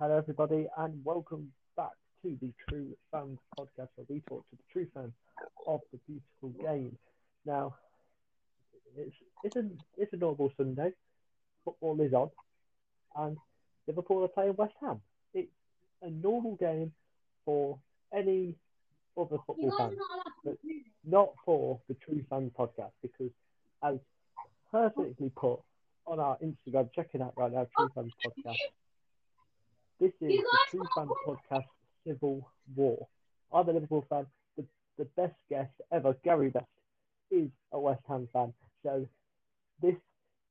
Hello, everybody, and welcome back to the True Fans podcast, where we talk to the true fans of the beautiful game. Now, it's it's a it's a normal Sunday. Football is on, and Liverpool are playing West Ham. It's a normal game for any other football fan, but not for the True Fans podcast because, as perfectly put on our Instagram, check it out right now, True Fans podcast. This is the True Fans podcast Civil War. I'm a Liverpool fan. The, the best guest ever, Gary Best, is a West Ham fan. So this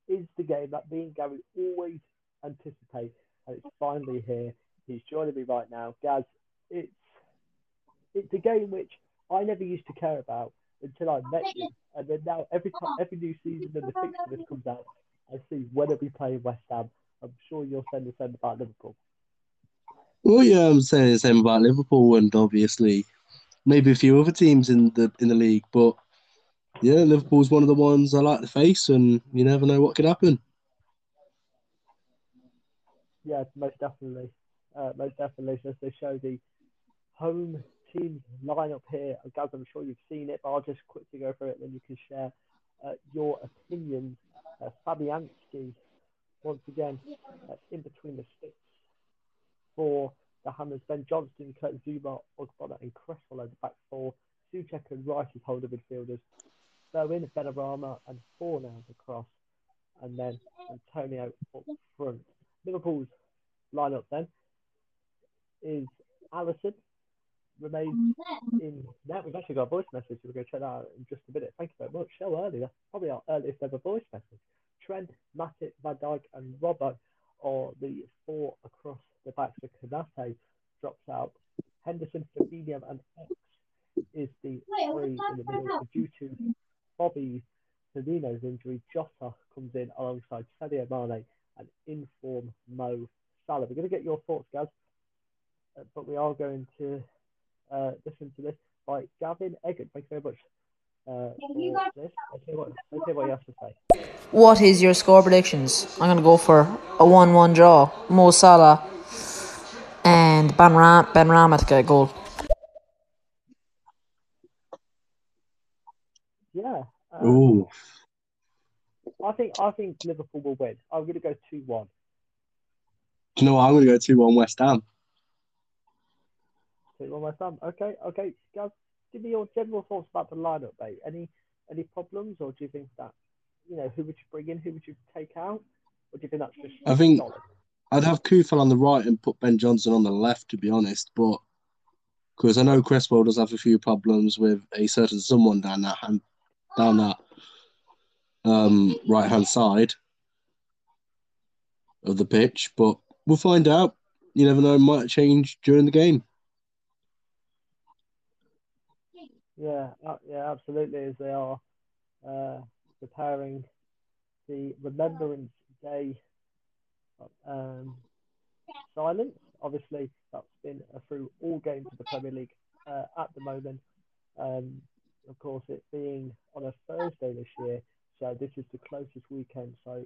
is the game that me and Gary always anticipate, and it's finally here. He's joining me right now, Gaz. It's it's a game which I never used to care about until I met you, and then now every time, every new season and the fixture list comes out, I see whether we play West Ham. I'm sure you'll say the same about Liverpool. Well, yeah, I'm saying the same about Liverpool and obviously maybe a few other teams in the in the league, but yeah, Liverpool's one of the ones I like to face, and you never know what could happen. Yeah, most definitely, uh, most definitely. Just to show the home team lineup here, guys, I'm sure you've seen it, but I'll just quickly go through it, and then you can share uh, your opinions. Uh, Fabianski, once again, uh, in between the sticks for the Hammers. Ben Johnson, Kurt Zouma, Ogbonna, and Cresswell at the back four. Soucek and Rice as holder midfielders. Bowen, Benrahma, and Fornals across. And then Antonio up front. Liverpool's lineup then is Alisson, remains in. Now we've actually got a voice message. We're going to check that out in just a minute. Thank you very much. So early. That's probably our earliest ever voice message. Trent, Matip, Van Dijk, and Robbo are the four across the back. So Konate drops out. Henderson, Fabinho, and Ox is the three in the middle. So due to Bobby Firmino's injury, Jota comes in alongside Sadio Mane and inform Mo Salah. We're going to get your thoughts, guys, uh, but we are going to uh, listen to this by Gavin Egan. Thank you very much uh, this. What, what he has to say. What is your score predictions? I'm going to go for a 1 1 draw. Mo Salah and Ben, Ram- Benrahma to get a goal. Yeah. Um, Ooh, I think I think Liverpool will win. I'm going to go two one. do you know what? I'm going to go two one West Ham. Two one West Ham. Okay, okay, guys. Give me your general thoughts about the lineup, mate. Any any problems, or do you think that you know who would you bring in, who would you take out, or do you think that's just I think- solid? I'd have Coufal on the right and put Ben Johnson on the left, to be honest, but because I know Cresswell does have a few problems with a certain someone down that hand, down that um, right hand side of the pitch, but we'll find out. You never know; might change during the game. Yeah, uh, yeah, absolutely. As they are uh, preparing the Remembrance Day um, silence. Obviously, that's been uh, through all games of the Premier League uh, at the moment. Um, of course, it being on a Thursday this year, so this is the closest weekend. So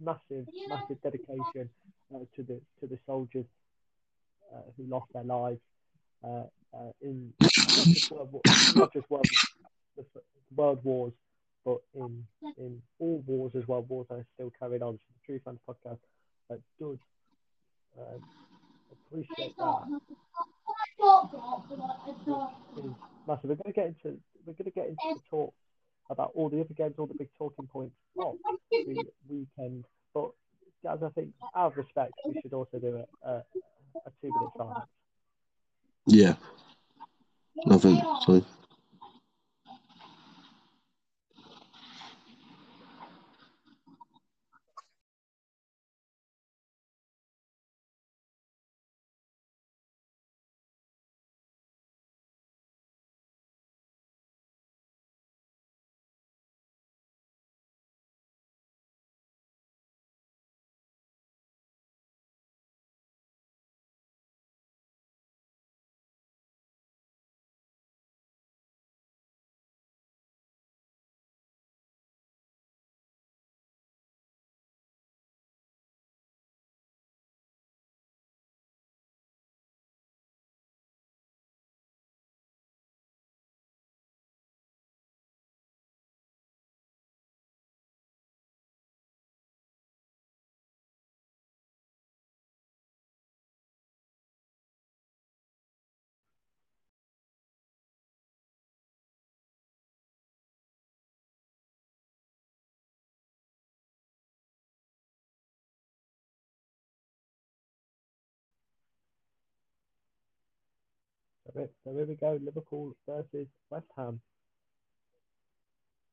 massive, massive dedication uh, to the to the soldiers uh, who lost their lives uh, uh, in not just world, War- not just world, world wars, but in in all wars as well. Wars are still carried on. So the True Fans podcast uh, does um, appreciate that. It is massive. We're going to get into we're going to get into the talk about all the other games, all the big talking points of the weekend. But guys, I think out of respect, we should also do a, a, a two minute silence. Yeah, I think so. So here- we go, Liverpool versus West Ham.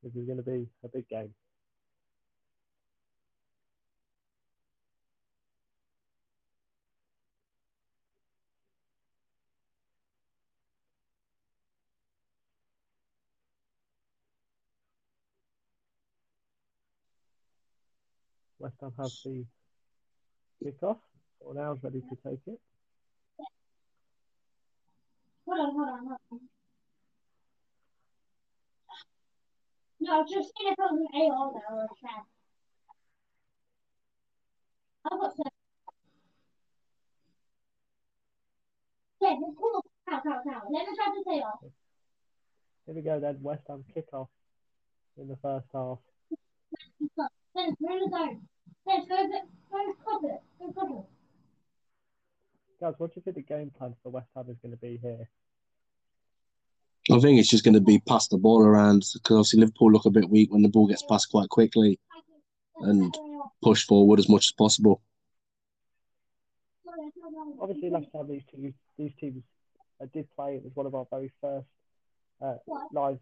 This is going to be a big game. West Ham have the kickoff. Ornell's ready to take it. Hold on, hold on, hold on. No, just say if it was an A or there or a trap. I've got to. Yeah, just cool. Cow, cow, cow. Let me try to say off. Here we go then, West Ham kickoff in the first half. Then we're in the zone. Let's go, go, cover it. Go cover it. Guys, what do you think the game plan for West Ham is going to be here? I think it's just going to be pass the ball around because obviously Liverpool look a bit weak when the ball gets passed quite quickly and push forward as much as possible. Obviously, last time these two these teams uh, did play, it was one of our very first uh, live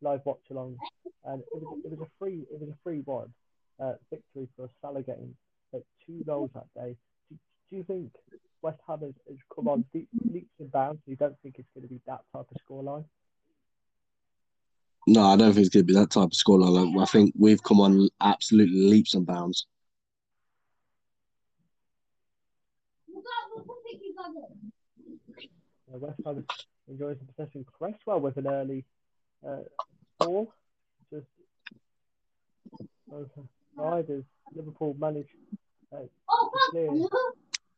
live watch alongs, and it was it was a free it was a free one uh, victory for us. Salah game uh, two goals that day. Do, do you think West Ham has, has come on deep, leaps and bounds? You don't think it's going to be that type of scoreline? No, I don't think it's going to be that type of scoreline. I think we've come on absolutely leaps and bounds. Uh, West Ham enjoys the possession. Cresswell with an early uh, ball. Just overside as Liverpool managed uh, clear.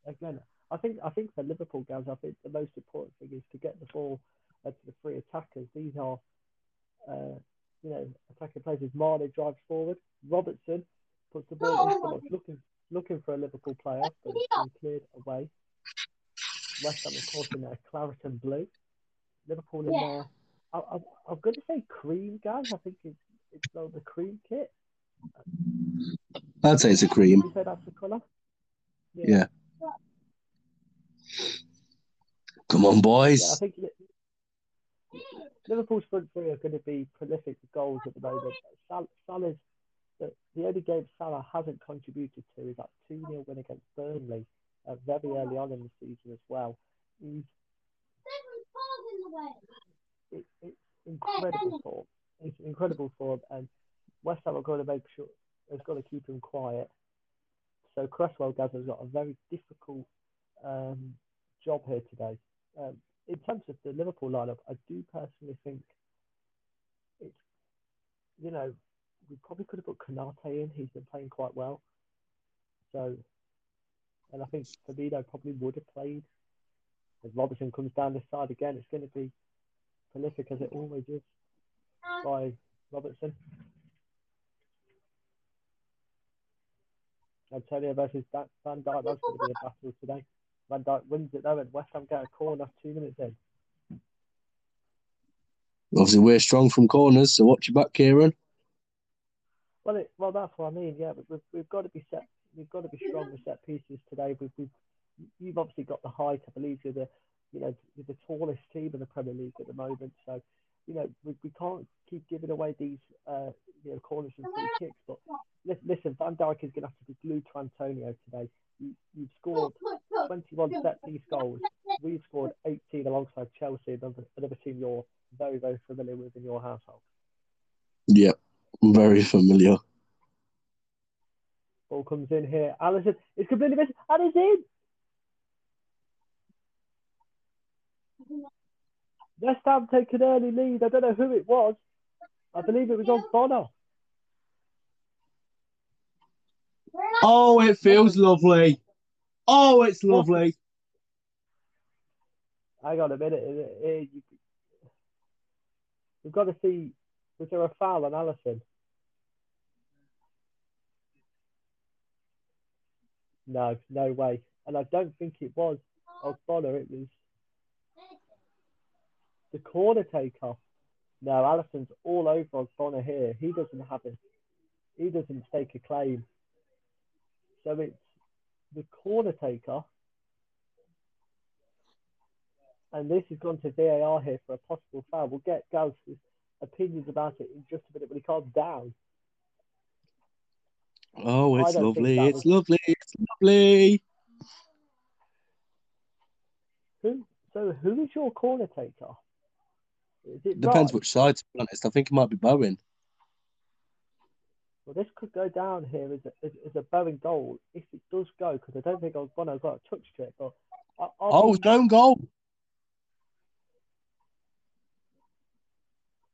Again, I think I think for Liverpool guys, I think the most important thing is to get the ball uh, to the three attackers. These are, uh, you know, attacking players. Marley drives forward. Robertson puts the ball into the box, looking looking for a Liverpool player, but it's been cleared away. West Ham, of course, in their claret and blue. Liverpool in Yeah. their, I, I, I'm going to say cream, guys. I think it's it's the cream kit. I'd say it's a cream. You say that's the colour? Yeah. Come on, Yeah, I boys. think Liverpool's front three are going to be prolific with goals at the moment. Sal- Salah's the, only game Salah hasn't contributed to is that 2 0 win against Burnley uh, very early on in the season as well. He's it, it's incredible form. It's incredible form, and West Ham are going to make sure they've got to keep him quiet. So Cresswell has got a very difficult um, job here today. Um, in terms of the Liverpool lineup, I do personally think it's you know we probably could have put Konate in. He's been playing quite well. So, and I think Fabinho probably would have played. As Robertson comes down this side again, it's going to be prolific as it always is by Robertson. Antonio versus Van Dijk. That's going to be a battle today. Van Dijk wins it though, and West Ham get a corner two minutes in. Obviously, we're strong from corners, so watch your back, Kieran. Well, it, well, that's what I mean. Yeah, but we've, we've got to be set. We've got to be strong with set pieces today. We've, we've you've obviously got the height. I believe you're the you know you're the tallest team in the Premier League at the moment. So you know we, we can't keep giving away these uh, you know corners and free kicks. But listen, Van Dijk is going to have to be glued to Antonio today. You, you've scored 21 set piece goals. We've scored 18 alongside Chelsea, another, another team you're very very familiar with in your household. Yep, very familiar. Ball comes in here. Alisson is completely missed, and it's in. West Ham take an early lead. I don't know who it was. I believe it was Ogbonna. Oh, it feels lovely. Oh, it's lovely. Hang on a minute. Is it- here you- We've got to see. Was there a foul on Alisson? No, no way. And I don't think it was on Bonner. It was the corner taker. No, Alisson's all over Bonner here. He doesn't have it. He doesn't stake a claim. So it's the corner taker. and this has gone to VAR here for a possible foul. We'll get Gaz's opinions about it in just a minute when he calms down. Oh, it's lovely. that It's was- lovely. It's lovely. Who? So who is your corner taker? Is it Depends Rye? which side, to be honest. I think it might be Bowen. Well, this could go down here as a, as, as a Bowen goal if it does go, because I don't think Ogbonna got a touch to it. But I, Oh, it's own goal.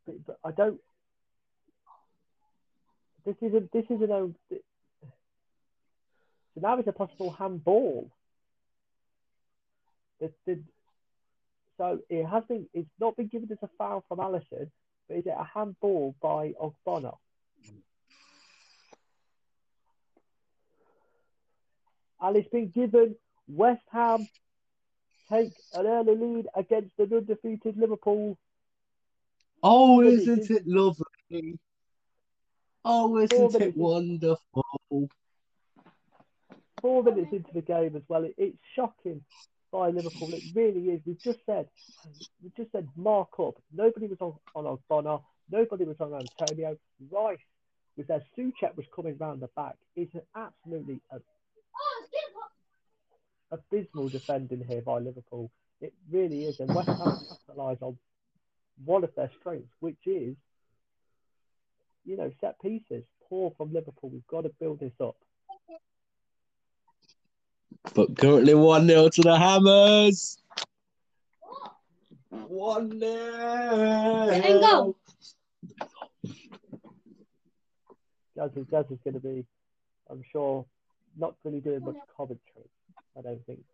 but, but I don't. This isn't. This isn't a. So now it's a possible handball. The, the, so it has been. It's not been given as a foul from Alisson, but is it a handball by Ogbonna? And it's been given. West Ham take an early lead against an undefeated Liverpool. Oh, isn't it lovely? Oh, isn't it wonderful? four minutes into the game as well. It, it's shocking by Liverpool. It really is. We've just said, we just said mark up. Nobody was on on Ogbonna. Nobody was on Antonio. Rice was there. Soucek was coming round the back. It's an absolutely a, abysmal defending here by Liverpool. It really is. And West Ham capitalise on one of their strengths, which is, you know, set pieces. Poor from Liverpool. We've got to build this up. But currently 1 0 to the Hammers. 1 And go. 0. Gaz is, Gaz is going to be, I'm sure, not really doing much commentary. I don't think.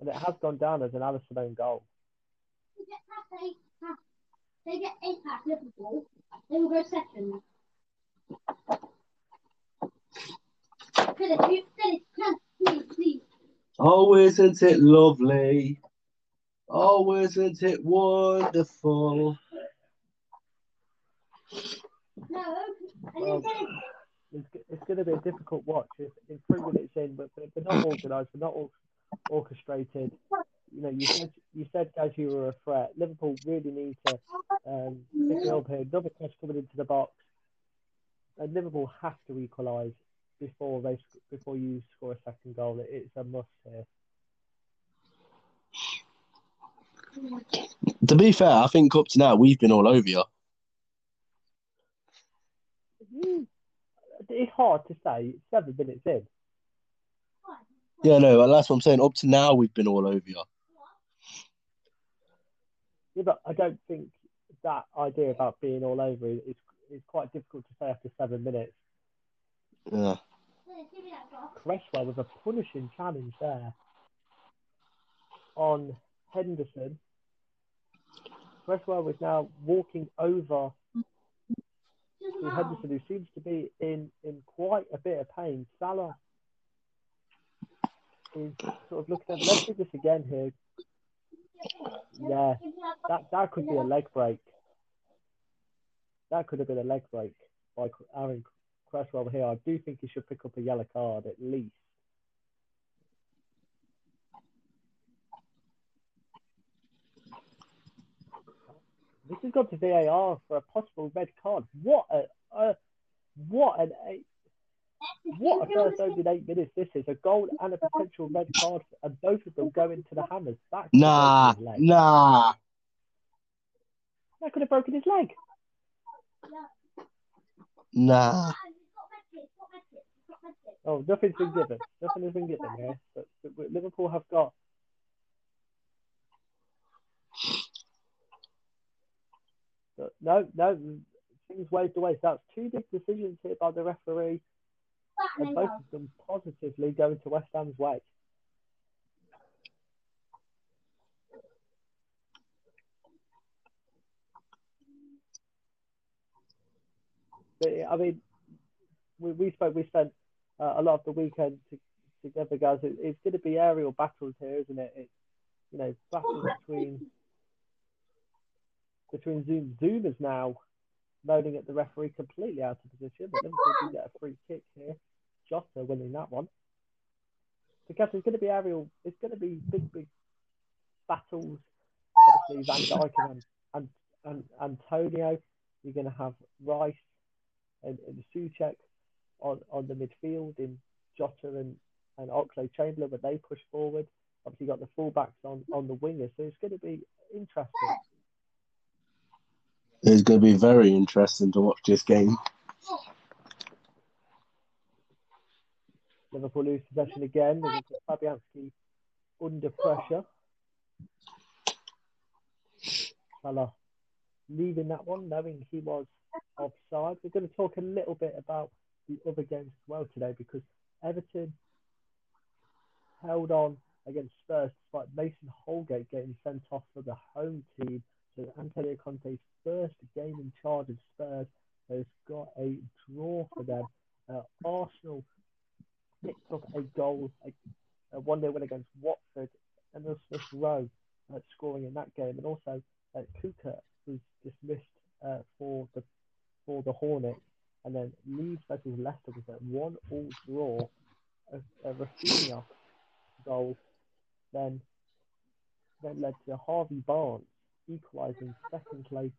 And it has gone down as an Alisson own goal. They get past eight, past, they get eight past Liverpool, they will go second. Philip, you, please, please. Oh, isn't it lovely? Oh, isn't it wonderful? No, and Well, then Philip, It's, it's going to be a difficult watch. It's, if three minutes in, but they're not organised, they're not or- orchestrated. You know, you said you said Gaz, you were a threat. Liverpool really need to um, pick it up here. Another cross coming into the box, and Liverpool have to equalise before they before you score a second goal. It, it's a must here. To be fair, I think up to now we've been all over you. Mm, It's hard to say. Seven minutes in. Yeah, no, that's what I'm saying. Up to now we've been all over you. Yeah, but I don't think that idea about being all over is is, quite difficult to say after seven minutes. Yeah. Philip, give me that ball. Cresswell with a punishing challenge there on Henderson. Cresswell was now walking over Matter. Henderson, who seems to be in, in quite a bit of pain. Salah is sort of looking at. Let's do this again here. Yeah, that that that could be a leg break. That could have been a leg break by Aaron Cresswell here. I do think he should pick up a yellow card at least. This has gone to VAR for a possible red card. What a, a what an eight, what a first opening eight minutes this is. A goal and a potential red card, and both of them go into the hammers. That Nah, leg. nah. That could have broken his leg. Nah. Ah. Oh, nothing's been given. Nothing has been given here. But, but, but Liverpool have got. But no, no, things waved away. So that's two big decisions here by the referee, and both of them positively going to West Ham's way. But I mean, we, we spoke. We spent uh, a lot of the weekend to, together, guys. It, it's going to be aerial battles here, isn't it? It's you know battles between between Zoom. Zoom is now moaning at the referee completely out of position, but Liverpool do get a free kick here. Jota winning that one. because there's going to be aerial, it's going to be big, big battles. Obviously, Van Dijk and, and, and Antonio. You're going to have Rice and, and Soucek on, on the midfield in Jota and, and Oxlade Chamberlain, but they push forward. Obviously, you've got the fullbacks on, on the wingers, so it's going to be interesting. It's going to be very interesting to watch this game. Liverpool lose possession again. Fabianski under pressure. Salah leaving that one, knowing he was offside. We're going to talk a little bit about the other games as well today because Everton held on against Spurs despite Mason Holgate getting sent off for the home team. So Antonio Conte's first game in charge of Spurs has got a draw for them. Uh, Arsenal picked up a goal, a, a one 0 win against Watford, and Smith Rowe uh, scoring in that game, and also uh, Kucka was dismissed uh, for the for the Hornets, and then Leeds versus Leicester was a one all draw. A, a Raphinha goal then then led to Harvey Barnes equalising seconds later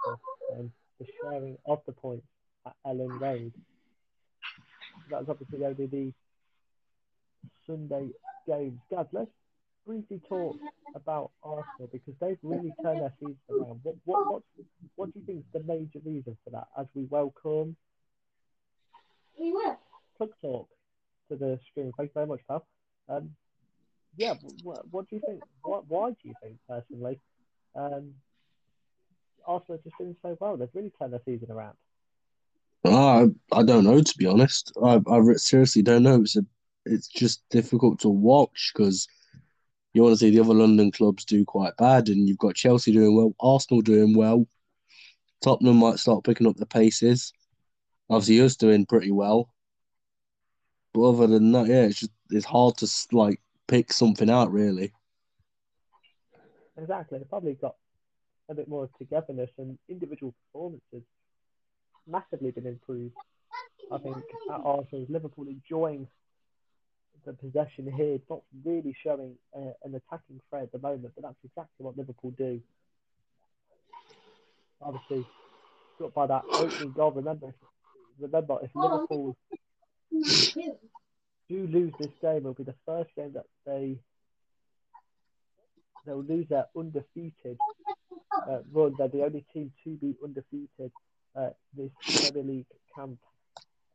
and the sharing of the points at Elland Road. That was obviously only the Sunday games. Gaz, let's briefly talk about Arsenal because they've really turned their season around. What what what, what do you think is the major reason for that? As we welcome We will. Plug Talk to the screen. Thank you very much, pal. Um, yeah, what, what do you think? What, why do you think personally? Um, Arsenal just been so well. They've really turned their season around. I I don't know to be honest. I I seriously don't know. It's a, it's just difficult to watch because you want to see the other London clubs do quite bad, and you've got Chelsea doing well, Arsenal doing well. Tottenham might start picking up the paces. Obviously, us doing pretty well. But other than that, yeah, it's just it's hard to like pick something out really. Exactly. They've probably got a bit more togetherness and individual performances massively been improved. I think at Arsenal, Liverpool enjoying the possession here, not really showing uh, an attacking threat at the moment, but that's exactly what Liverpool do. Obviously, got by that opening goal. Remember, remember if Liverpool do lose this game, it'll be the first game that they they'll lose their undefeated uh, run. They're the only team to be undefeated uh, this Premier League camp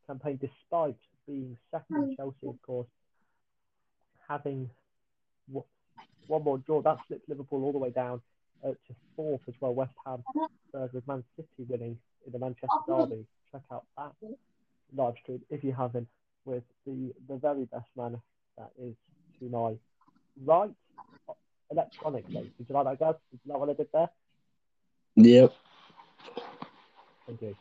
campaign, despite being second. Chelsea, of course, having w- one more draw that slips Liverpool all the way down uh, to fourth as well. West Ham third with Man City winning in the Manchester Derby. Check out that live stream if you haven't with the the very best man that is to my right. Electronically, did you like that, guys? Did you like what I did there? Yep. Okay.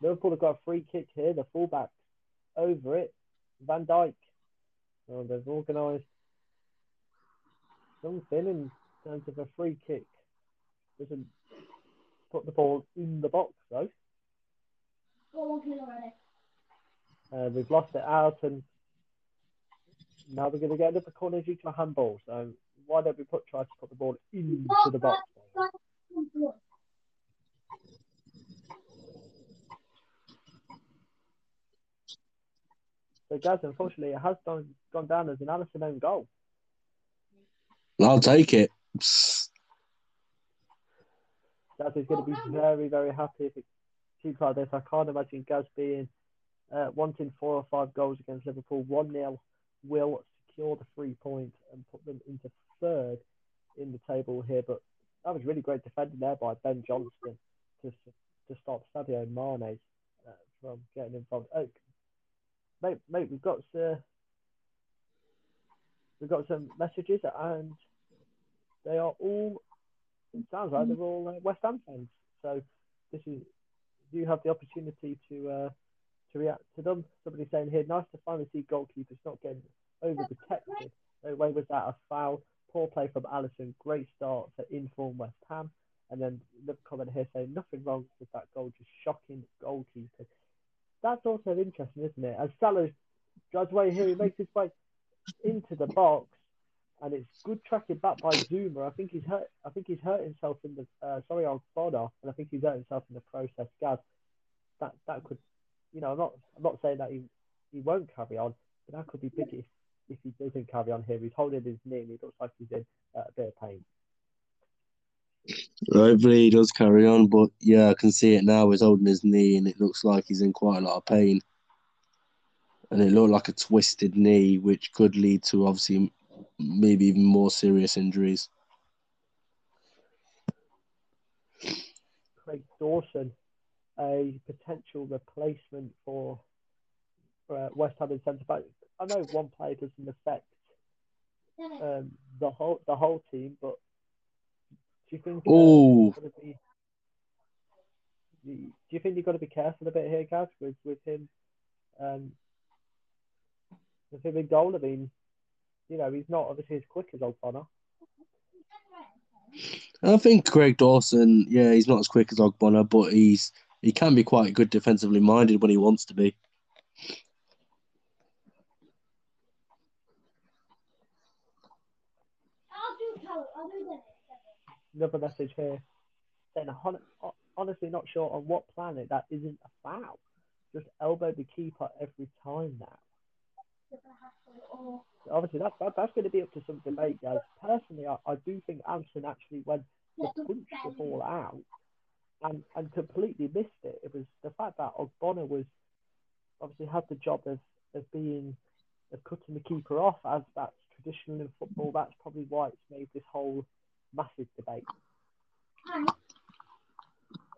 Liverpool have got a free kick here. The fullback over it. Van Dijk. Oh, they've organised something in terms of a free kick. Doesn't put the ball in the box though. Uh, we've lost it out, and now we're going to get another corner due to a handball. So why don't we put try to put the ball into the box? So guys, unfortunately, it has gone, gone down as an Alisson own goal. I'll take it. Psst. Gaz is going to be very, very happy if it keeps like this. I can't imagine Gaz being uh, wanting four or five goals against Liverpool. 1 0 will secure the three points and put them into third in the table here. But that was really great defending there by Ben Johnson to to stop Sadio Mane uh, from getting involved. Oh, mate, mate, we've got uh, we've got some messages and they are all. It sounds like they're all uh, West Ham fans. So this is you have the opportunity to uh, to react to them. Somebody saying here, nice to finally see goalkeepers not getting overprotected. No way was that a foul. Poor play from Alisson. Great start for inform West Ham. And then the comment here saying nothing wrong with that goal, just shocking goalkeeper. That's also interesting, isn't it? As Salah drives away here, he makes his way into the box, and it's good tracking back by Zouma. I think he's hurt. I think he's hurt himself in the uh, sorry on Bonner, and I think he's hurt himself in the process. Gaz, that that could, you know, I'm not I'm not saying that he he won't carry on, but that could be big if if he doesn't carry on here. He's holding his knee, and he looks like he's in uh, a bit of pain. Hopefully he does carry on, but yeah, I can see it now. He's holding his knee, and it looks like he's in quite a lot of pain. And it looked like a twisted knee, which could lead to obviously maybe even more serious injuries. Craig Dawson, a potential replacement for, for uh, West Ham in centre back. I know one player doesn't affect um, the whole the whole team, but do you think? uh, Ooh. you've gotta be- do you- think you've got to be careful a bit here, Gaz, with with him? Um, with him in goal, I mean, you know, he's not obviously as quick as O'Connor. I think Greg Dawson, yeah, he's not as quick as Ogbonna, but he's he can be quite good defensively minded when he wants to be. I'll do color. I'll do this. Another message here. Saying honestly not sure on what planet that isn't a foul. Just elbow the keeper every time now. Obviously, that, that that's going to be up to some debate, guys. Personally, I, I do think Anson actually went to punch the ball out and, and completely missed it. It was the fact that Ogbonna was obviously had the job of, of being of cutting the keeper off, as that's traditional in football. That's probably why it's made this whole massive debate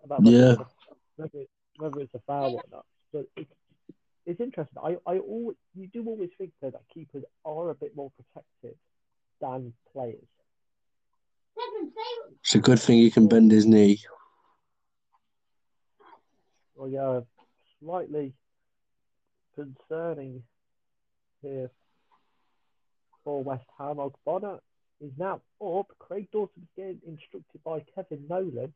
about whether, Yeah. whether, it- whether it's a foul or not. But it's, it's interesting. I, I always, you do always think though that keepers are a bit more protected than players. It's a good thing he can bend his knee. Well, yeah, slightly concerning here for West Ham. Ogbonna is now up. Craig Dawson's getting instructed by Kevin Nolan.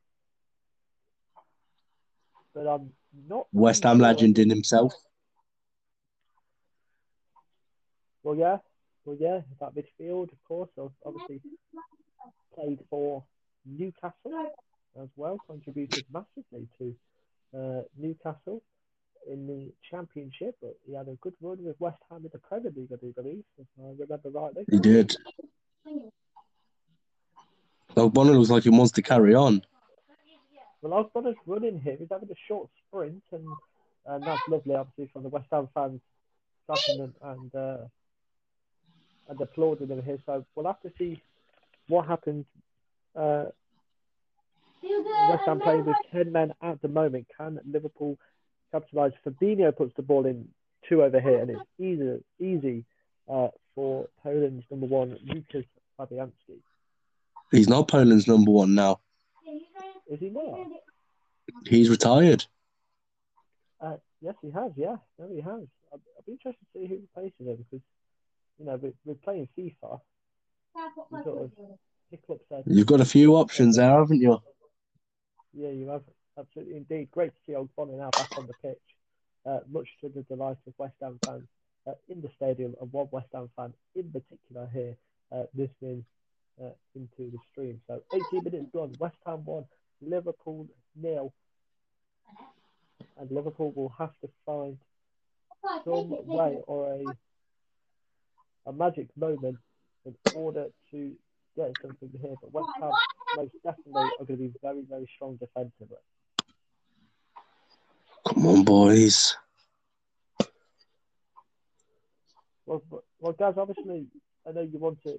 But I'm not. West Ham sure. legend in himself. Well, yeah. Well, yeah, that midfield, of course. I've Obviously, played for Newcastle as well, contributed massively to uh, Newcastle in the Championship. But he had a good run with West Ham in the Premier League, I do believe, if I remember rightly. He did. Ogbonna looks like he wants to carry on. Well, Ogbonna's running here. He's having a short sprint, and and that's lovely, obviously, from the West Ham fans clapping and and, uh, and applauding him here. So we'll have to see what happens. Uh, West Ham playing with 10 men at the moment. Can Liverpool capitalise? Fabinho puts the ball in two over here, and it's easy, easy uh, for Poland's number one, Lukas Fabianski. He's not Poland's number one now. Is he not? He's retired. Uh, yes, he has. Yeah, no, he has. I'd, I'd be interested to see who replaces him because, you know, we're, we're playing FIFA. Sort of said, You've got a few options there, haven't you? Yeah, you have absolutely indeed. Great to see old Bonner now back on the pitch. Uh, much to the delight of West Ham fans uh, in the stadium and one West Ham fan in particular here uh, listening uh, into the stream. So 18 minutes gone. West Ham won, Liverpool nil, and Liverpool will have to find some way or a a magic moment in order to get something here. But West Ham most definitely are going to be very, very strong defensively. Come on, boys. Well, well, guys, obviously, I know you want to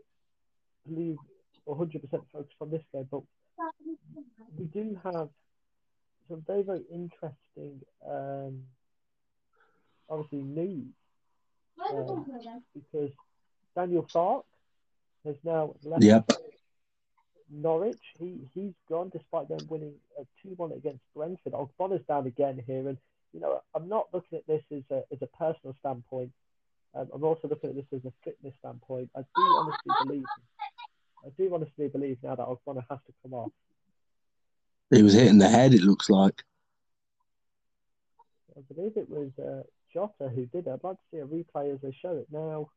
leave 100% focused on this game, but we do have some very, very interesting, um, obviously, news because Daniel Farke has now left Yep. Norwich. He he's gone despite them winning a two one against Brentford. Ogbonna's down again here, and you know I'm not looking at this as a as a personal standpoint. Um, I'm also looking at this as a fitness standpoint. I do honestly believe, I do honestly believe now that Ogbonna has to come off. He was hitting the head, it looks like. I believe it was uh, Jota who did it. I'd like to see a replay as they show it now.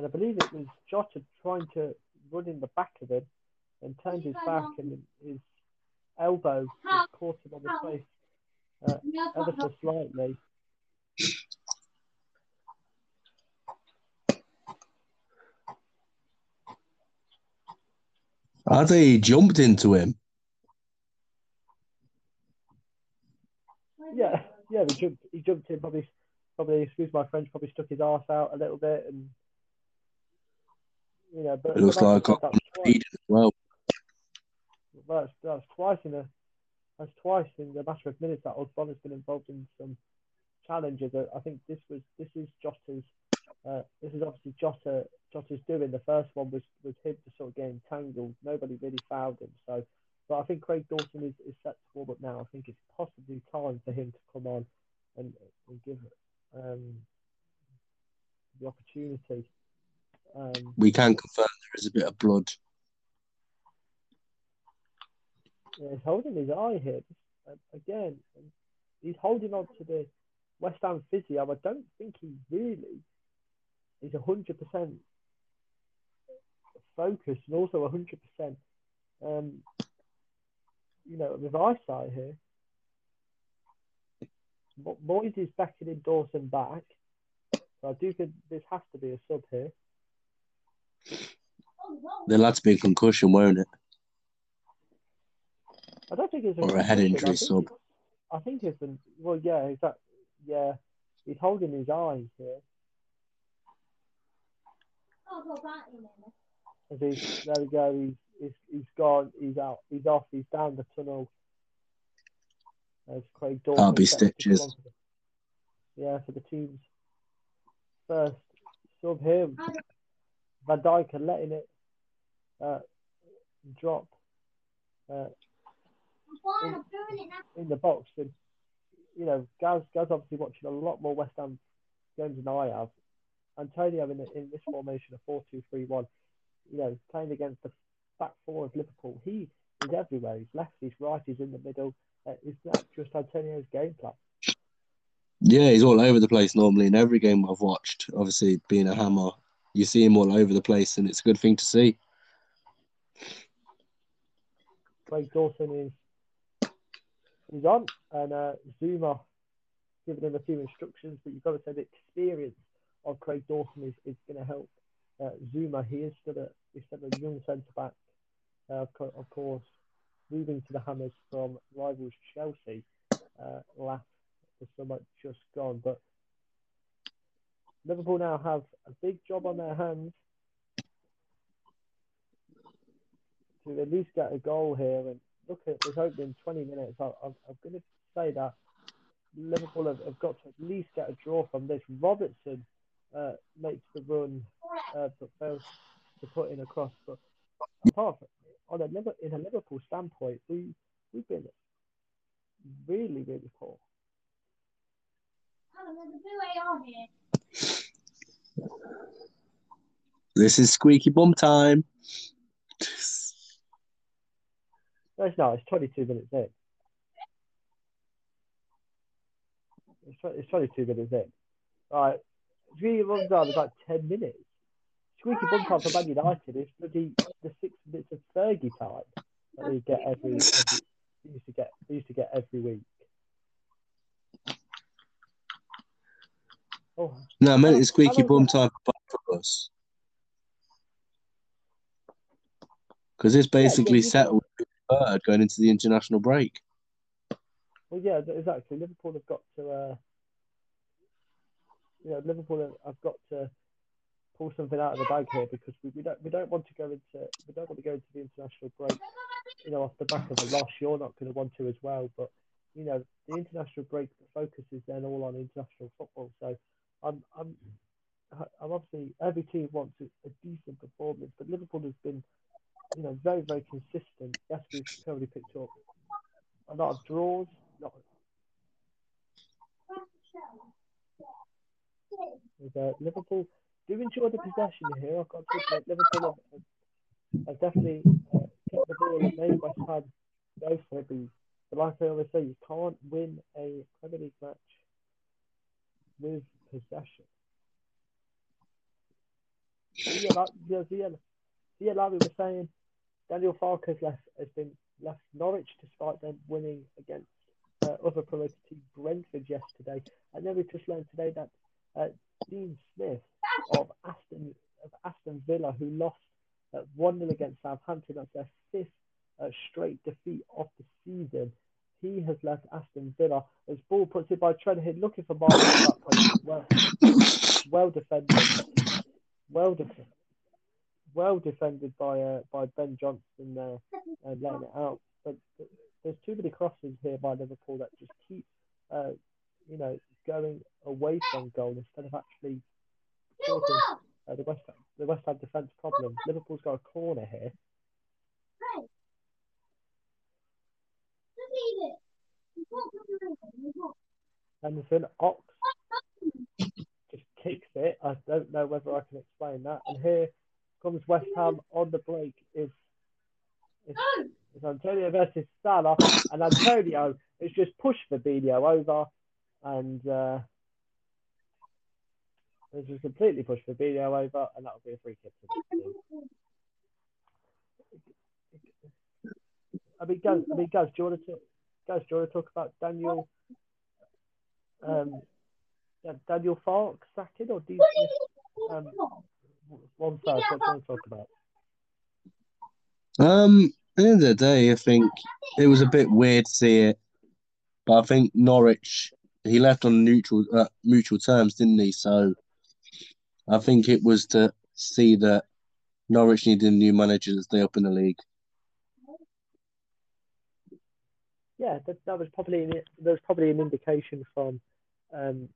and I believe it was Jota trying to run in the back of him and turned his back and his elbow just caught him on the face uh, ever so slightly. I think he jumped into him. Yeah, yeah, he jumped. He jumped in. Probably, probably. Excuse my French. Probably stuck his arse out a little bit, and you know. But It looks like that's, I that's as well. That's that's twice in a. That's twice in the matter of minutes that Osborne has been involved in some challenges. I- think this was this is Jota's. Uh, this is obviously Jota Jota's doing. The first one was was him just sort of getting tangled. Nobody really fouled him. So, but I think Craig Dawson is, is set to warm up now. I think it's possibly time for him to come on and, and give um, the opportunity. Um, We can confirm there is a bit of blood. He's holding his eye here uh, again. He's holding on to the West Ham physio. I don't think he really is hundred percent focused and also hundred percent, um, you know, with eyesight here. Mo- Moyes is beckoning Dawson back. So I do think this has to be a sub here. There'll have to be a concussion, won't it? I don't think it's Or a head injury I think sub. I think it's been well, yeah, exactly. Yeah, he's holding his eye here. As he's, there we go. He's, he's he's gone. He's out. He's off. He's down the tunnel. As Craig Dawson. That'll be sets to come stitches. on for the- Yeah, for the team's first sub him. Van Dijk are letting it uh, drop uh, in the box. And you know, Gaz, Gaz obviously watching a lot more West Ham games than I have. Antonio in, in this formation of 4 2 3 1, you know, playing against the back four of Liverpool, he is everywhere. He's left, he's right, he's in the middle. Uh, is that just Antonio's game plan? Yeah, he's all over the place normally in every game I've watched. Obviously, being a hammer, you see him all over the place, and it's a good thing to see. Craig Dawson is is on, and uh, Zouma giving him a few instructions, but you've got to say the experience of Craig Dawson is, is going to help uh, Zouma. He is still a he's still a young centre back, uh, of, course, moving to the Hammers from rivals Chelsea uh, last summer just gone. But Liverpool now have a big job on their hands to at least get a goal here. And look at this opening 20 minutes. I, I'm, I'm going to say that Liverpool have, have got to at least get a draw from this. Robertson uh, makes the run, uh, but fails to put in a cross. But apart from, on a in a Liverpool standpoint, we we've been really really poor. This is squeaky bum time. No, it's not. It's 22 minutes in. It's, it's 22 minutes in. All right. Three runs on about 10 minutes. Squeaky bum time for Man United is bloody the six minutes of Fergie time that we get every, every we used to get we used to get every week. Oh, No, I meant it's squeaky bum time for both of us. Because it's basically can- settled third going into the international break. well, yeah, exactly. Liverpool have got to, uh, you know, Liverpool have, have got to pull something out of the bag here because we, we don't we don't want to go into we don't want to go into the international break, you know, off the back of a loss. You're not going to want to as well, but you know, the international break the focus is then all on international football. So I'm I'm I'm obviously every team wants a, a decent performance, but Liverpool has been, you know, very very consistent. Yes, we've currently picked up a lot of draws, uh, Liverpool. Do enjoy the possession here. I've got to Liverpool have, have definitely uh, kept the ball and made West Ham go for it. But, but like I always say, you can't win a Premier League match with possession. yeah, like, yeah, yeah, yeah, like we were saying, Daniel Farke has left has been left Norwich despite them winning against uh, other promoted team Brentford yesterday. And then we just learned today that uh, Dean Smith of Aston of Aston Villa, who lost uh, one 0 against Southampton, that's their fifth uh, straight defeat of the season. He has left Aston Villa. As ball puts it by Trent Hill, looking for point. Well, well defended, well defended, well defended by uh, by Ben Johnson there, uh, letting it out. But, but there's too many crosses here by Liverpool that just keep, uh, you know, going away from goal instead of actually causing uh, the West Ham, the West Ham defence problem. Liverpool's got a corner here. Hey. Just leave it. You can't put it in. You can't. And then Ox just kicks it. I don't know whether I can explain that. And here comes West Ham on the break. Is is Antonio versus Salah, and Antonio has just pushed Fabinho over, and uh, has just completely pushed Fabinho over, and that'll be a free kick. I mean, guys, I mean, guys, do you want to talk, guys, do you want to talk about Daniel, um, Daniel Farke sacking or do you, um, one first? What do you want to talk about? Um, at the end of the day, I think it was a bit weird to see it, but I think Norwich he left on neutral uh, mutual terms, didn't he? So I think it was to see that Norwich needed a new manager to stay up in the league. yeah, that, that was probably an, there was probably an indication from, um,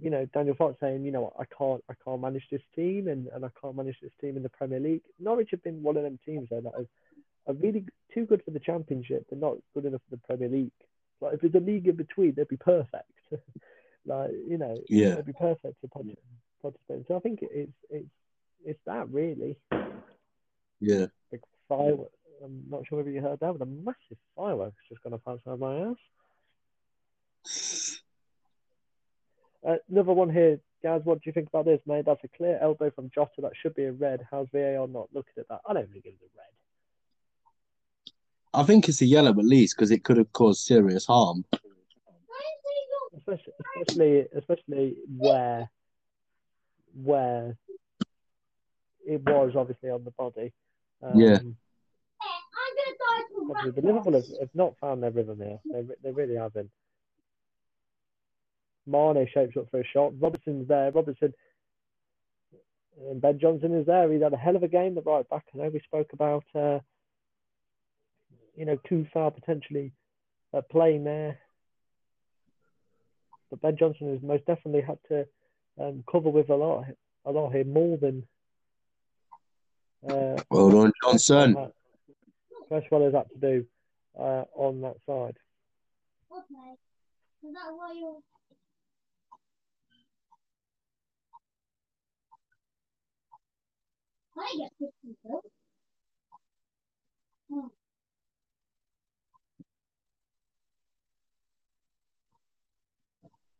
you know, Daniel Farke saying, you know, I can't I can't manage this team and, and I can't manage this team in the Premier League. Norwich have been one of them teams though that are, are really too good for the Championship, but not good enough for the Premier League. Like if there's a league in between, they'd be perfect. like you know, Yeah. they'd be perfect to participate. So I think it's it's it's that really Yeah. big firework. I'm not sure whether you heard that, but a massive fireworks just gone off outside my house. Uh, another one here, guys. What do you think about this, mate? That's a clear elbow from Jota. That should be a red. How's VAR not looking at that? I don't think it's a red. I think it's a yellow at least because it could have caused serious harm. especially especially especially where where it was obviously on the body. Um, Yeah. I'm gonna die from obviously, the Liverpool have, have not found their rhythm here. They they really haven't. Mane shapes up for a shot. Robertson's there. Robertson and Ben Johnson is there. He's had a hell of a game. The right back. I know we spoke about uh, you know Coufal potentially uh, playing there, but Ben Johnson has most definitely had to um, cover with a lot, a lot here more than. Uh, Well done, Johnson. Cresswell has had to do uh, on that side. Okay. Is that why you're? I.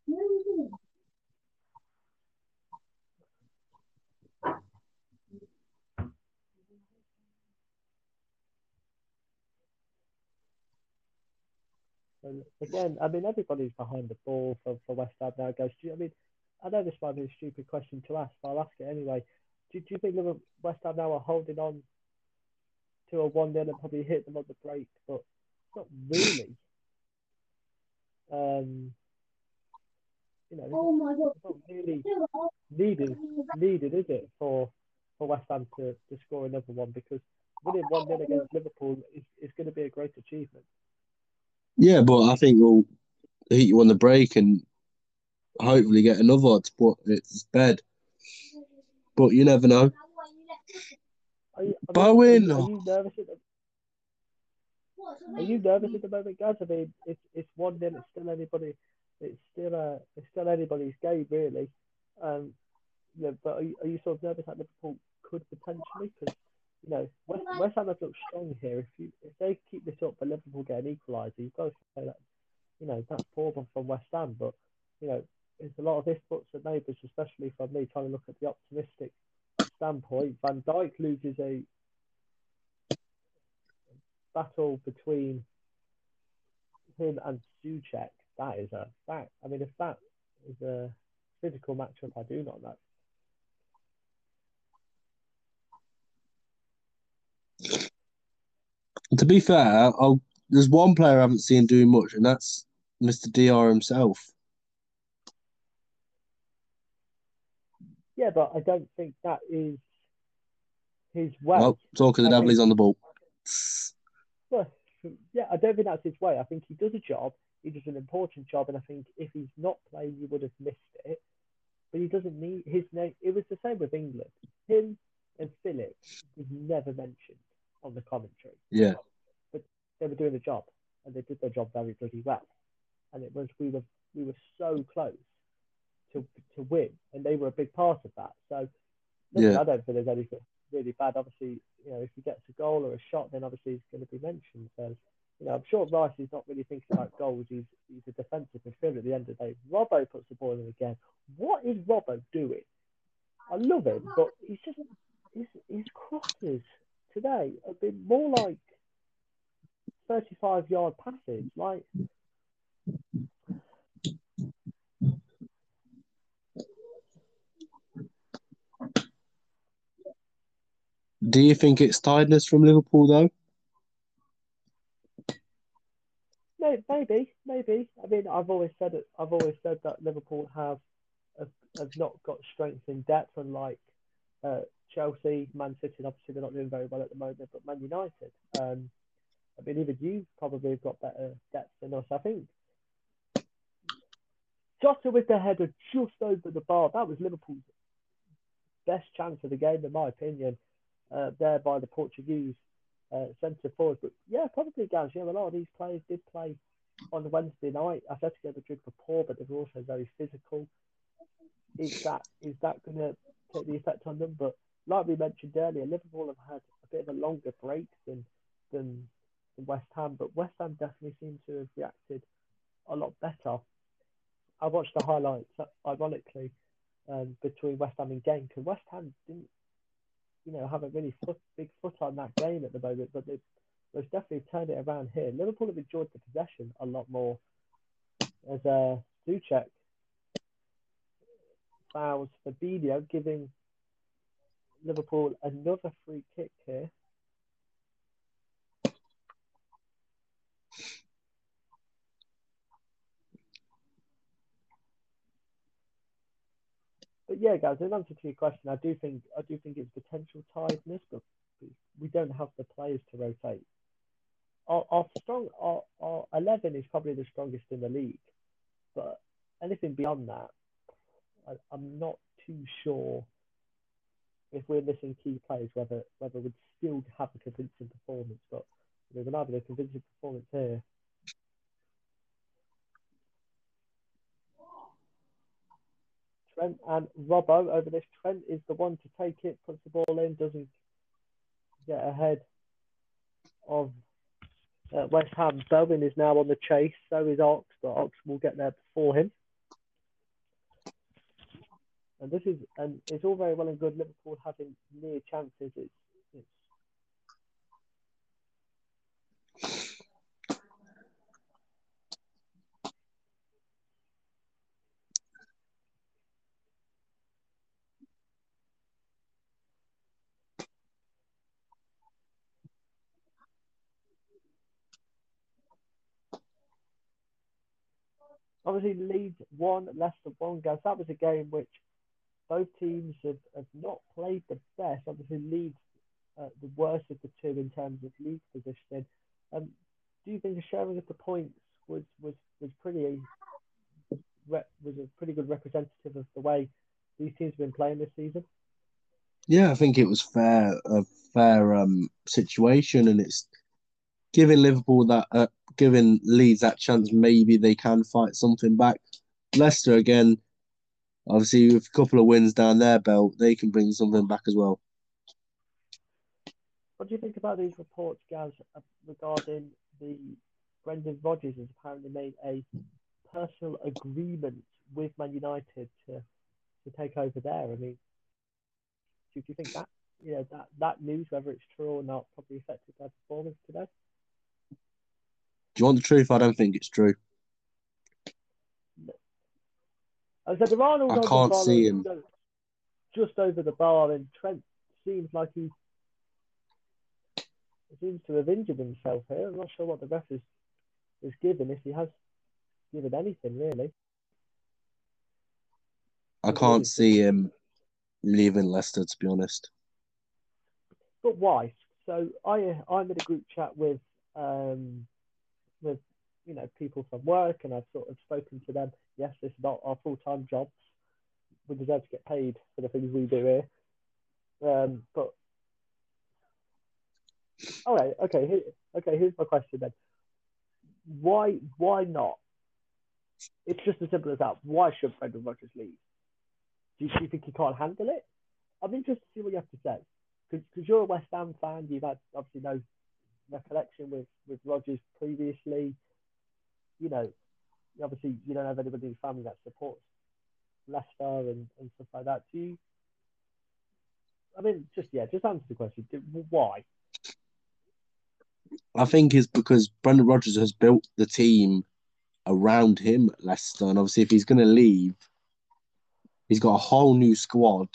No, you didn't. And again, I mean, everybody's behind the ball for, for West Ham now. You, I mean, I know this might be a stupid question to ask, but I'll ask it anyway. Do, do you think Liverpool, West Ham now are holding on to a 1 0 and probably hit them on the break, but not really? Um, you know, Oh my god. it's not really needed, needed, is it, for, for West Ham to, to score another one? Because winning 1 0 against Liverpool is, is going to be a great achievement. Yeah, but I think we'll hit you on the break and hopefully get another to put its bed. But you never know. why you. Are you, Bowen! Are you, are nervous at the Are you nervous at the moment, guys? I mean, it's it's one nil. It's still anybody. It's still a. It's still anybody's game, really. Um, yeah, but are you, are you sort of nervous that Liverpool could potentially? Because you know, West, West Ham have looked strong here. If you if they keep this up, and Liverpool get an equaliser, you've got to say that. You know, that's poor from West Ham, but you know, it's a lot of ifs, buts, and maybes, especially from me trying to look at the optimistic standpoint, Van Dijk loses a battle between him and Soucek. That is a that. I mean, if that is a physical matchup, I do not know. To be fair, I'll, there's one player I haven't seen doing much, and that's Mr. Dr himself. Yeah, but I don't think that is his way. Well, talk of the devil, he's on the ball. Well, yeah, I don't think that's his way. I think he does a job. He does an important job, and I think if he's not playing, you would have missed it. But he doesn't need his name. It was the same with England. Him and Philip was never mentioned on the commentary. Yeah, But They were doing a job, and they did their job very bloody well. And it was we were we were so close to to win, and they were a big part of that. So Yeah. I don't think there's anything really bad. Obviously, you know, if he gets a goal or a shot, then obviously he's going to be mentioned. So, you know, I'm sure Rice is not really thinking about goals. He's he's a defensive midfielder at the end of the day. Robbo puts the ball in again. What is Robbo doing? I love him, but he's just his his crosses today have been more like 35 yard passes. Like Do you think it's tiredness from Liverpool though? May- Maybe, maybe. I mean, I've always said it. I've always said that Liverpool have have, not got strength in depth, unlike uh, Chelsea, Man City. Obviously, they're not doing very well at the moment, but Man United. Um, I mean, even you probably have got better depth than us. I think Jota with the header just over the bar. That was Liverpool's best chance of the game, in my opinion. Uh, there by the Portuguese uh, centre forward. But yeah, probably guys. Yeah, a lot of these players did play on Wednesday night. Atletico Madrid were poor, but they were also very physical. Is that is that going to take the effect on them? But like we mentioned earlier, Liverpool have had a bit of a longer break than than, than West Ham, but West Ham definitely seem to have reacted a lot better. I watched the highlights, ironically, um, between West Ham and Genk, and West Ham didn't, you know, haven't really foot, big foot on that game at the moment, but they've, they've definitely turned it around here. Liverpool have enjoyed the possession a lot more as uh, Soucek fouls Fabinho, giving Liverpool another free kick here. But yeah, guys, in answer to your question, I do think I do think it's potential tiredness, but we don't have the players to rotate. Our, our strong our, our eleven is probably the strongest in the league, but anything beyond that, I, I'm not too sure if we're missing key players whether whether we'd still have a convincing performance. But we're not having a convincing performance here. Trent and Robbo over this. Trent is the one to take it, puts the ball in, doesn't get ahead of uh, West Ham. Bowen is now on the chase, so is Ox, but Ox will get there before him. And this is, and it's all very well and good Liverpool having near chances. It's, it's obviously Leeds won, Leicester won, guys. That was a game which both teams have, have not played the best. Obviously, Leeds uh, the worst of the two in terms of league positioning. Um, do you think the sharing of the points was was was pretty was a pretty good representative of the way these teams have been playing this season? Yeah, I think it was fair a fair um situation, and it's giving Liverpool that uh, giving Leeds that chance. Maybe they can fight something back. Leicester again, obviously with a couple of wins down their belt, they can bring something back as well. What do you think about these reports, Gaz, uh, regarding the Brendan Rodgers has apparently made a personal agreement with Man United to to take over there? I mean, Do you think that you know that that news, whether it's true or not, probably affected their performance today? Do you want the truth? I don't think it's true. I said Arnold I can't see him. just over the bar, and Trent seems like he seems to have injured himself here. I'm not sure what the ref is is given if he has given anything really. I can't see him leaving Leicester, to be honest. But why? So I I'm in a group chat with um with you know people from work, and I've sort of spoken to them. Yes, this is not our full time jobs. We deserve to get paid for the things we do here. Um, but all right, okay, here, okay. Here's my question then. Why why not? It's just as simple as that. Why should Brendan Rodgers leave? Do you, do you think he can't handle it? I'm interested to see what you have to say because you're a West Ham fan. You've had obviously no recollection with with Rodgers previously. You know, obviously you don't have anybody in your family that supports Leicester and, and stuff like that. Do you? I mean, just yeah, just answer the question. Why? I think it's because Brendan Rodgers has built the team around him at Leicester, and obviously, if he's going to leave, he's got a whole new squad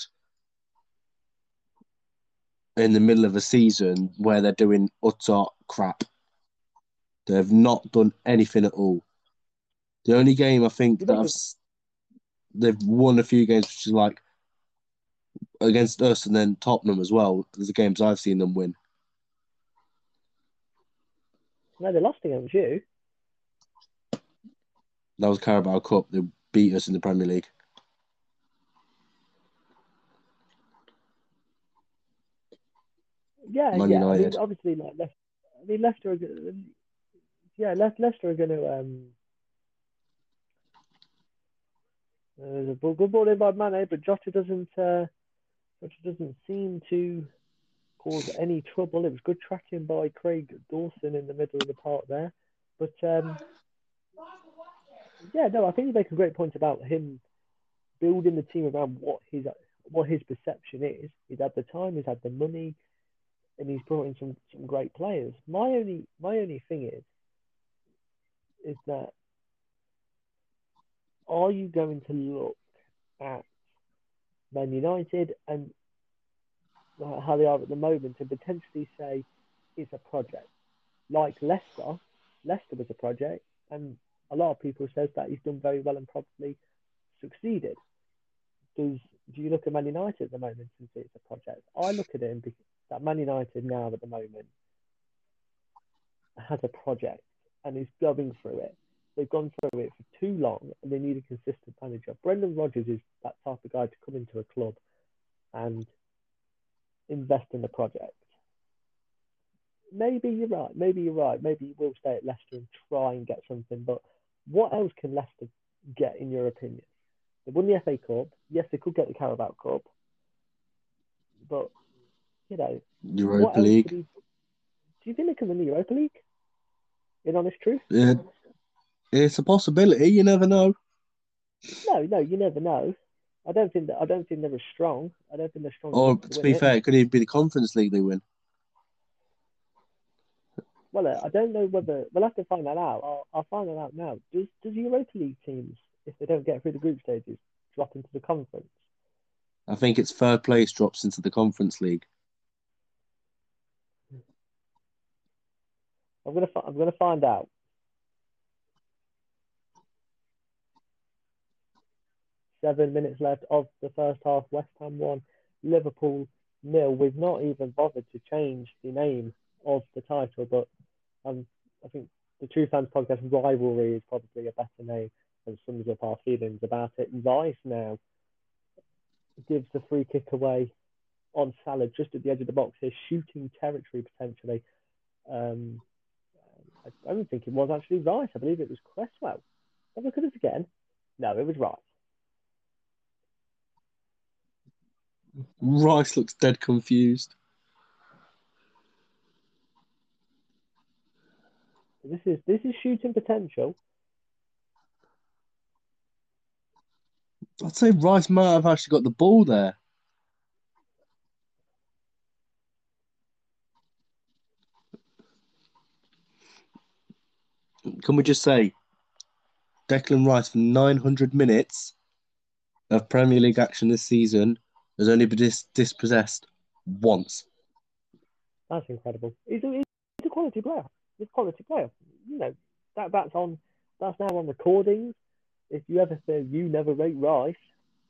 in the middle of a season where they're doing utter crap. They've not done anything at all. The only game I think that I've, they've won a few games, which is like against us and then Tottenham as well. There's the games I've seen them win. No, they lost against you. That was Carabao Cup. They beat us in the Premier League. Yeah, Man yeah. I mean, obviously, like Leicester, I mean, Leicester are yeah, Le- Leicester are going to um. uh, There's a good ball in by Mane, but Jota doesn't. Uh, Jota doesn't seem to cause any trouble. It was good tracking by Craig Dawson in the middle of the park there, but um, yeah, no, I think you make a great point about him building the team around what his what his perception is. He's had the time, he's had the money, and he's brought in some, some great players. My only my only thing is is that are you going to look at Man United and uh, how they are at the moment and potentially say it's a project like Leicester? Leicester was a project, and a lot of people says that he's done very well and probably succeeded. Does do you look at Man United at the moment and see it's a project? I look at it and that Man United now at the moment has a project and is going through it. They've gone through it for too long and they need a consistent manager. Brendan Rodgers is that type of guy to come into a club and invest in the project. Maybe you're right. Maybe you're right. Maybe you will stay at Leicester and try and get something. But what else can Leicester get, in your opinion? They won the FA Cup. Yes, they could get the Carabao Cup. But, you know, Europa League. Do you think they can win the Europa League? In honest truth? Yeah, it's a possibility. You never know. No, no, you never know. I don't think that. I don't think they're as strong. I don't think they're strong. Or enough to be it. fair, it could even be the Conference League they win. Well, uh, I don't know whether we'll have to find that out. I'll, I'll find that out now. Does does Europa League teams, if they don't get through the group stages, drop into the conference? I think it's third place drops into the Conference League. I'm gonna I'm gonna find out. Seven minutes left of the first half. West Ham one, Liverpool nil. We've not even bothered to change the name of the title, but um, I think the True Fans podcast rivalry is probably a better name and sums up our feelings about it. Rice now gives the free kick away on Salah just at the edge of the box here, shooting territory potentially. Um, I don't think it was actually Rice. I believe it was Cresswell. Have a look at this again. No, it was Rice. Rice looks dead confused. This is this is shooting potential. I'd say Rice might have actually got the ball there. Can we just say Declan Rice for 900 minutes of Premier League action this season has only been dis- dispossessed once. That's incredible. He's a, he's a quality player. He's a quality player. You know that that's on that's now on recordings. If you ever say you never rate Rice,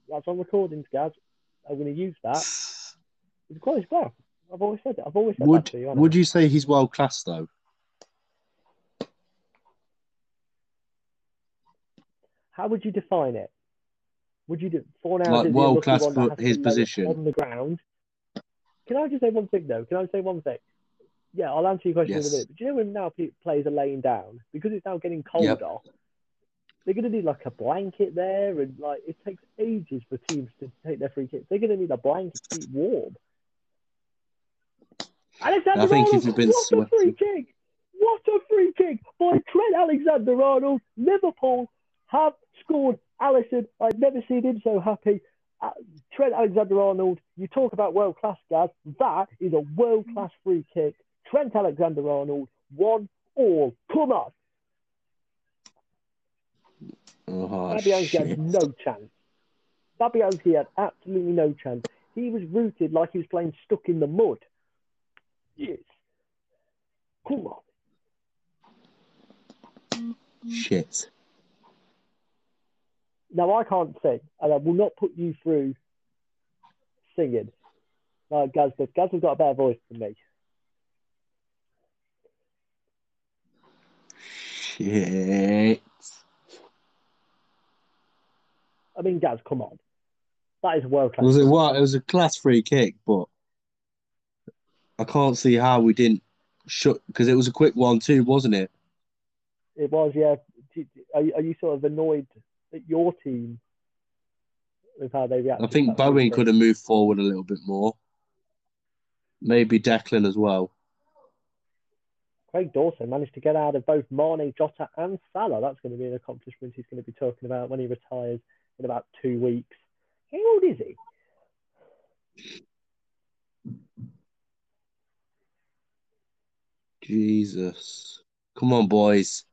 that's on recordings, guys. I'm going to use that. He's a quality player. I've always said that. I've always said Would that to you. would you say he's world class though? How would you define it? Would you do four now? Like is he a world class for his position? on the ground? Can I just say one thing though? Can I say one thing? Yeah, I'll answer your question in a minute. But do you know when now players are laying down because it's now getting colder? Yep. They're going to need like a blanket there, and like it takes ages for teams to take their free kicks. They're going to need a blanket to keep warm. Alexander I think if Arnold, you've been what a free kick! What a free kick by Trent Alexander Arnold. Liverpool have scored. Alisson, I've never seen him so happy. Uh, Trent Alexander Arnold, you talk about world class, guys. That is a world class free kick. Trent Alexander Arnold, one all. Come on. Oh, Fabianski had no chance. Fabianski had absolutely no chance. He was rooted like he was playing stuck in the mud. Yes. Come on. Shit. Now I can't sing, and I will not put you through singing. Like Gaz does. Gaz has got a better voice than me. Shit. I mean, Gaz, come on. That is world It class. was what? It was a class free kick, but I can't see how we didn't shut because it was a quick one too, wasn't it? It was, yeah. Are, are you sort of annoyed at your team with how they reacted? I think to that free Bowen could have moved forward a little bit more. Maybe Declan as well. Craig Dawson managed to get out of both Mane, Jota, and Salah. That's going to be an accomplishment he's going to be talking about when he retires in about two weeks. How old is he? Jesus. Come on, boys.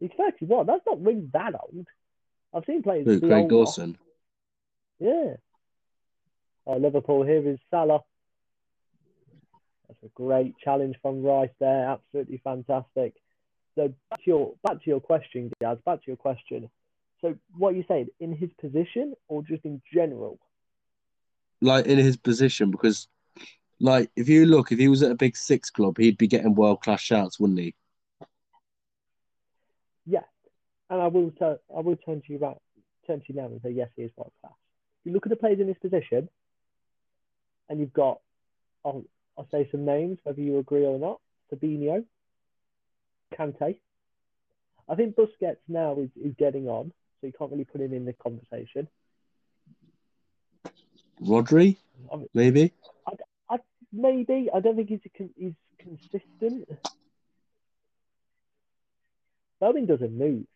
He's 31. That's not really that old. I've seen players Who, Craig older. Dawson. Yeah. Oh, Liverpool, here is Salah. That's a great challenge from Rice there. Absolutely fantastic. So back to your back to your question, Gaz. Back to your question. So what are you saying? In his position or just in general? Like in his position, because like if you look, if he was at a big six club, he'd be getting world class shouts, wouldn't he? Yes. And I will turn I will turn to you right turn to you now and say yes, he is world class. You look at the players in this position, and you've got I'll I'll say some names, whether you agree or not. Fabinho, Kante. I think Busquets now is, is getting on, so you can't really put him in the conversation. Rodri, I mean, maybe. maybe I don't think he's a con- he's consistent. Bowen doesn't move.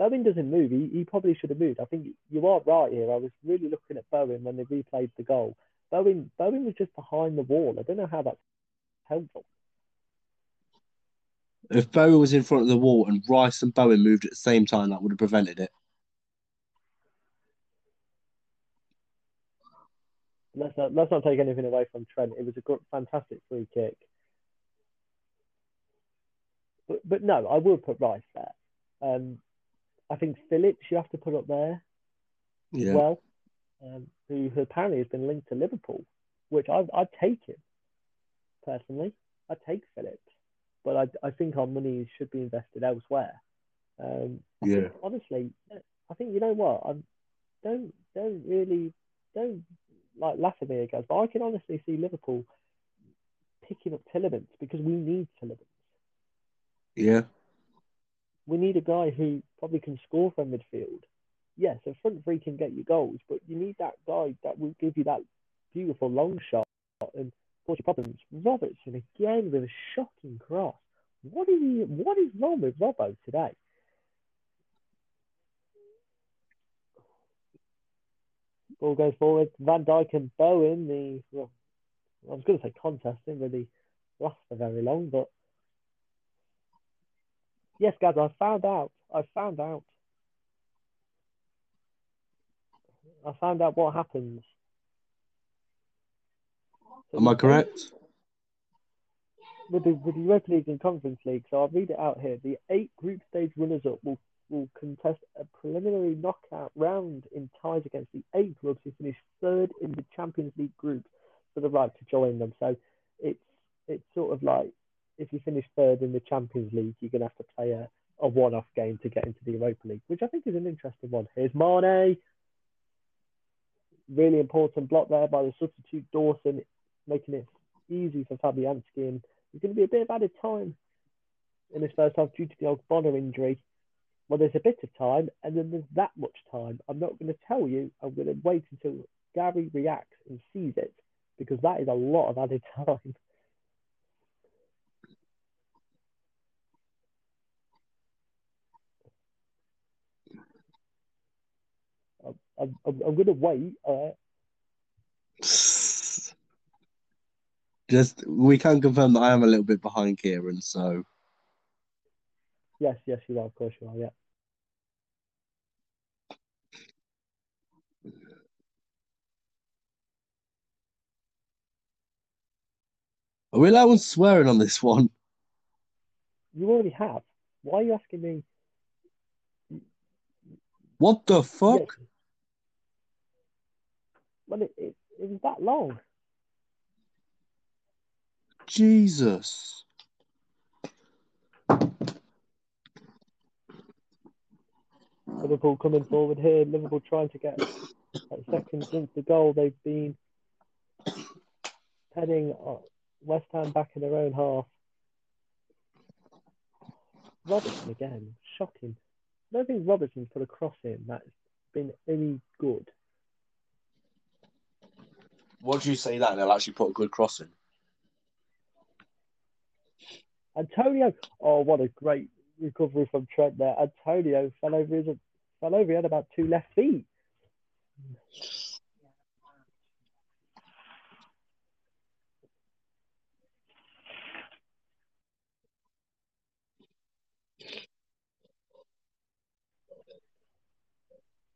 Bowen doesn't move. He, he probably should have moved. I think you are right here. I was really looking at Bowen when they replayed the goal. Bowen Bowen was just behind the wall. I don't know how that's helpful. If Bowen was in front of the wall and Rice and Bowen moved at the same time, that would have prevented it. Let's not let's not take anything away from Trent. It was a gr- fantastic free kick. But but no, I will put Rice there. Um, I think Phillips you have to put up there as well, um, who apparently has been linked to Liverpool, which I I'd take him personally. I'd take Phillips, but I I think our money should be invested elsewhere. Um, Yeah. think, honestly, I think you know what I don't don't really don't like laugh at me guys, but I can honestly see Liverpool picking up Tielemans because we need Tielemans. Yeah. We need a guy who probably can score from midfield. Yes, a front three can get you goals, but you need that guy that will give you that beautiful long shot and cause you problems. Robertson again with a shocking cross. What is he, what is wrong with Robbo today? Ball goes forward. Van Dijk and Bowen, the well, I was going to say contesting, but he last for very long, but Yes, guys, I found out. I found out. I found out what happens. So Am I correct? with the with the Europa League and Conference League. So I'll read it out here. The eight group stage winners up will will contest a preliminary knockout round in ties against the eight clubs who finished third in the Champions League group for the right to join them. So it's it's sort of like if you finish third in the Champions League, you're gonna have to play a, a one off game to get into the Europa League, which I think is an interesting one. Here's Mane. Really important block there by the substitute Dawson, making it easy for Fabianski. And there's going to be a bit of added time in this first half due to the Ogbonna injury. Well, there's a bit of time, and then there's that much time. I'm not going to tell you. I'm going to wait until Gary reacts and sees it because that is a lot of added time. I'm, I'm, I'm going to wait. Uh, Just we can confirm that I am a little bit behind Kieran, so yes, yes, you are. Of course, you are. Yeah. are we allowing swearing on this one? You already have. Why are you asking me? What the fuck? Yes. Well, it, it, it was that long. Jesus. Liverpool coming forward here. Liverpool trying to get second since the goal. They've been heading West Ham back in their own half. Robertson again, shocking. I don't think Robertson's put a cross in that's been any good. Do you say that? They'll actually put a good cross in. Antonio, oh, what a great recovery from Trent there. Antonio fell over his fell over. He had about two left feet.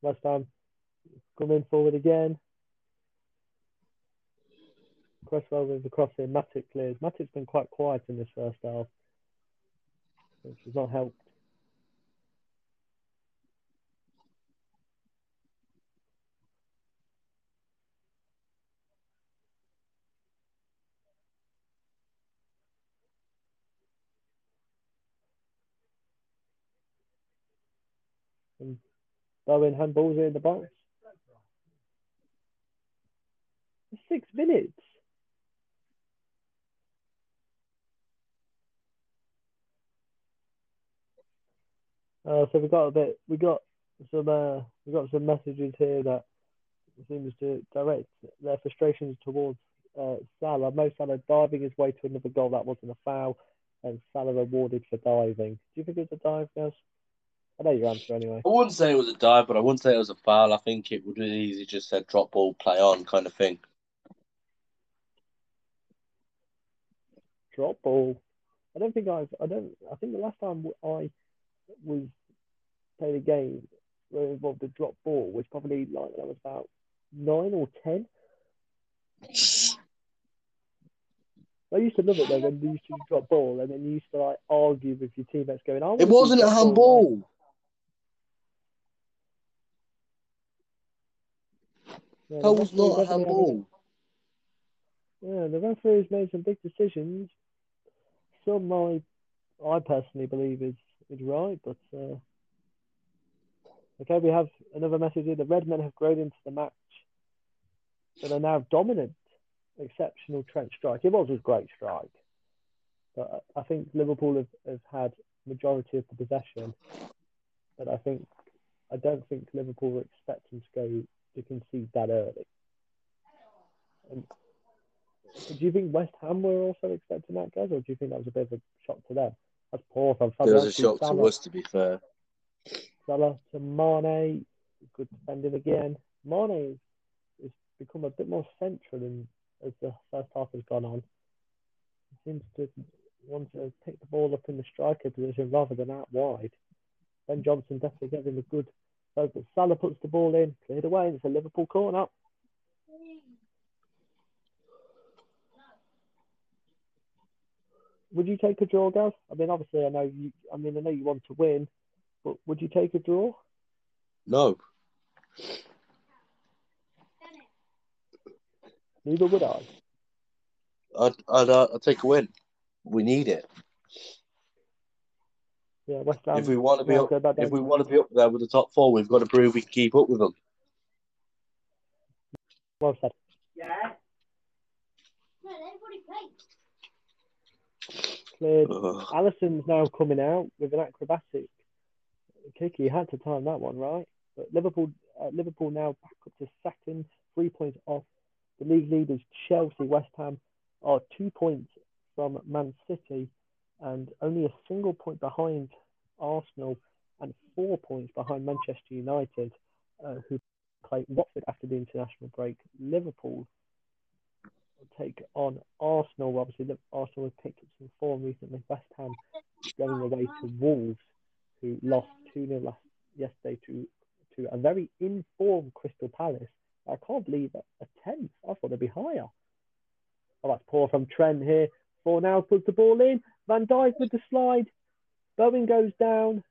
West Ham coming forward again. Cresswell with the cross in. Matic clears. Matic's been quite quiet in this first half, which has not helped. And Bowen handballs in the box. Six minutes. Uh, so we got a bit. We got some. Uh, we got some messages here that seems to direct their frustrations towards uh, Salah. Mo Salah diving his way to another goal that wasn't a foul, and Salah rewarded for diving. Do you think it was a dive, guys? I know your answer anyway. I wouldn't say it was a dive, but I wouldn't say it was a foul. I think it would be easy just said drop ball, play on kind of thing. Drop ball. I don't think I've. I don't. I think the last time I was played a game where it involved a drop ball which probably like when I was about nine or ten. I used to love it though when you used to drop ball and then you used to like argue with your teammates going, "I It wasn't a handball. yeah, That was not a handball. Yeah, the referee's made some big decisions. Some I, I personally believe is is right, but uh, okay, we have another message here. The Red Men have grown into the match, but are now dominant. Exceptional Trent strike. It was a great strike, but I I think Liverpool have, have had majority of the possession. But I think I don't think Liverpool were expecting to go to concede that early. And do you think West Ham were also expecting that, guys, or do you think that was a bit of a shock to them? That's poor from There was a shock to us, to be fair. Salah to Mane, good defending again. Mane has become a bit more central in, as the first half has gone on. He seems to want to pick the ball up in the striker position rather than out wide. Ben Johnson definitely getting a good focus. Salah puts the ball in, cleared away, and it's a Liverpool corner. Would you take a draw, Gav? I mean, obviously, I know you. I mean, I know you want to win, but would you take a draw? No. Neither would I. I'd, I'd, uh, I'd take a win. We need it. Yeah, West Ham. if we want to be up, go back down if we want to be up there with the top four, we've got to prove we can keep up with them. Well said. Yeah. No, everybody plays. Cleared. Ugh. Alisson's now coming out with an acrobatic kick. He had to time that one right. But Liverpool, uh, Liverpool now back up to second, three points off the league leaders. Chelsea, West Ham are two points from Man City, and only a single point behind Arsenal, and four points behind Manchester United, uh, who play Watford after the international break. Liverpool take on Arsenal. Obviously, Liv- Arsenal have picked up some form recently. West Ham going away to Wolves, who lost 2 0 last yesterday to, to a very informed Crystal Palace. I can't believe a, 10th. I thought they'd be higher. Oh, that's poor from Trent here. Fornals puts the ball in. Van Dijk with the slide. Bowen goes down.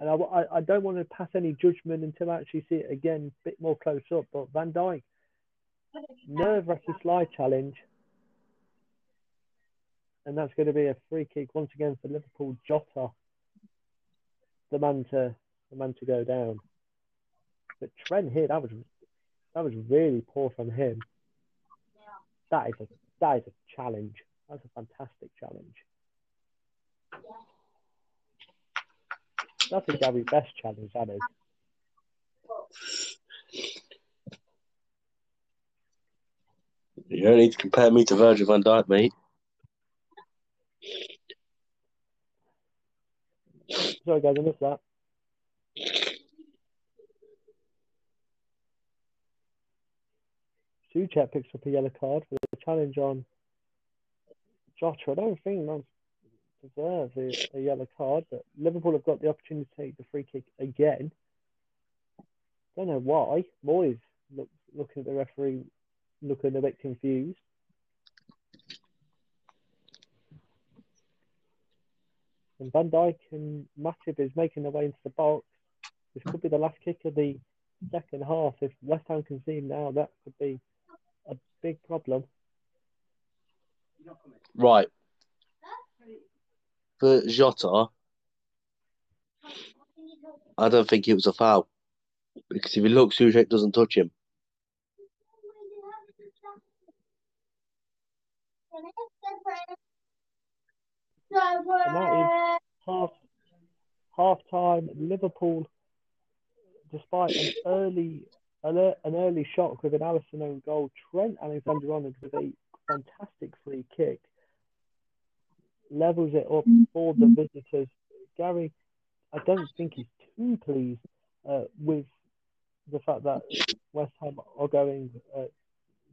And I, I, I don't want to pass any judgment until I actually see it again, a bit more close up. But Van Dijk, nerve wracking slide challenge. And that's going to be a free kick once again for Liverpool. Jota, the man to the man to go down. But Trent here, that was that was really poor from him. That is a that is a challenge. That's a fantastic challenge. That's a Gary Best challenge, that is. You don't need to compare me to Virgil van Dijk, mate. Sorry guys, I missed that. Soucek picks up a yellow card for the challenge on Jota. I don't think that's deserves a, a yellow card, but Liverpool have got the opportunity to take the free kick again. Don't know why. Moyes look, looking at the referee, looking a bit confused. And Van Dijk and Matip is making their way into the box. This could be the last kick of the second half. If West Ham concede now, that could be a big problem. Right. For Jota, I don't think it was a foul. Because if you look, Soucek doesn't touch him. Half half time, Liverpool, despite an early an, an early shock with an Alisson own goal, Trent Alexander Arnold with a fantastic free kick levels it up for the visitors. Gary, I don't think he's too pleased uh, with the fact that West Ham are going uh,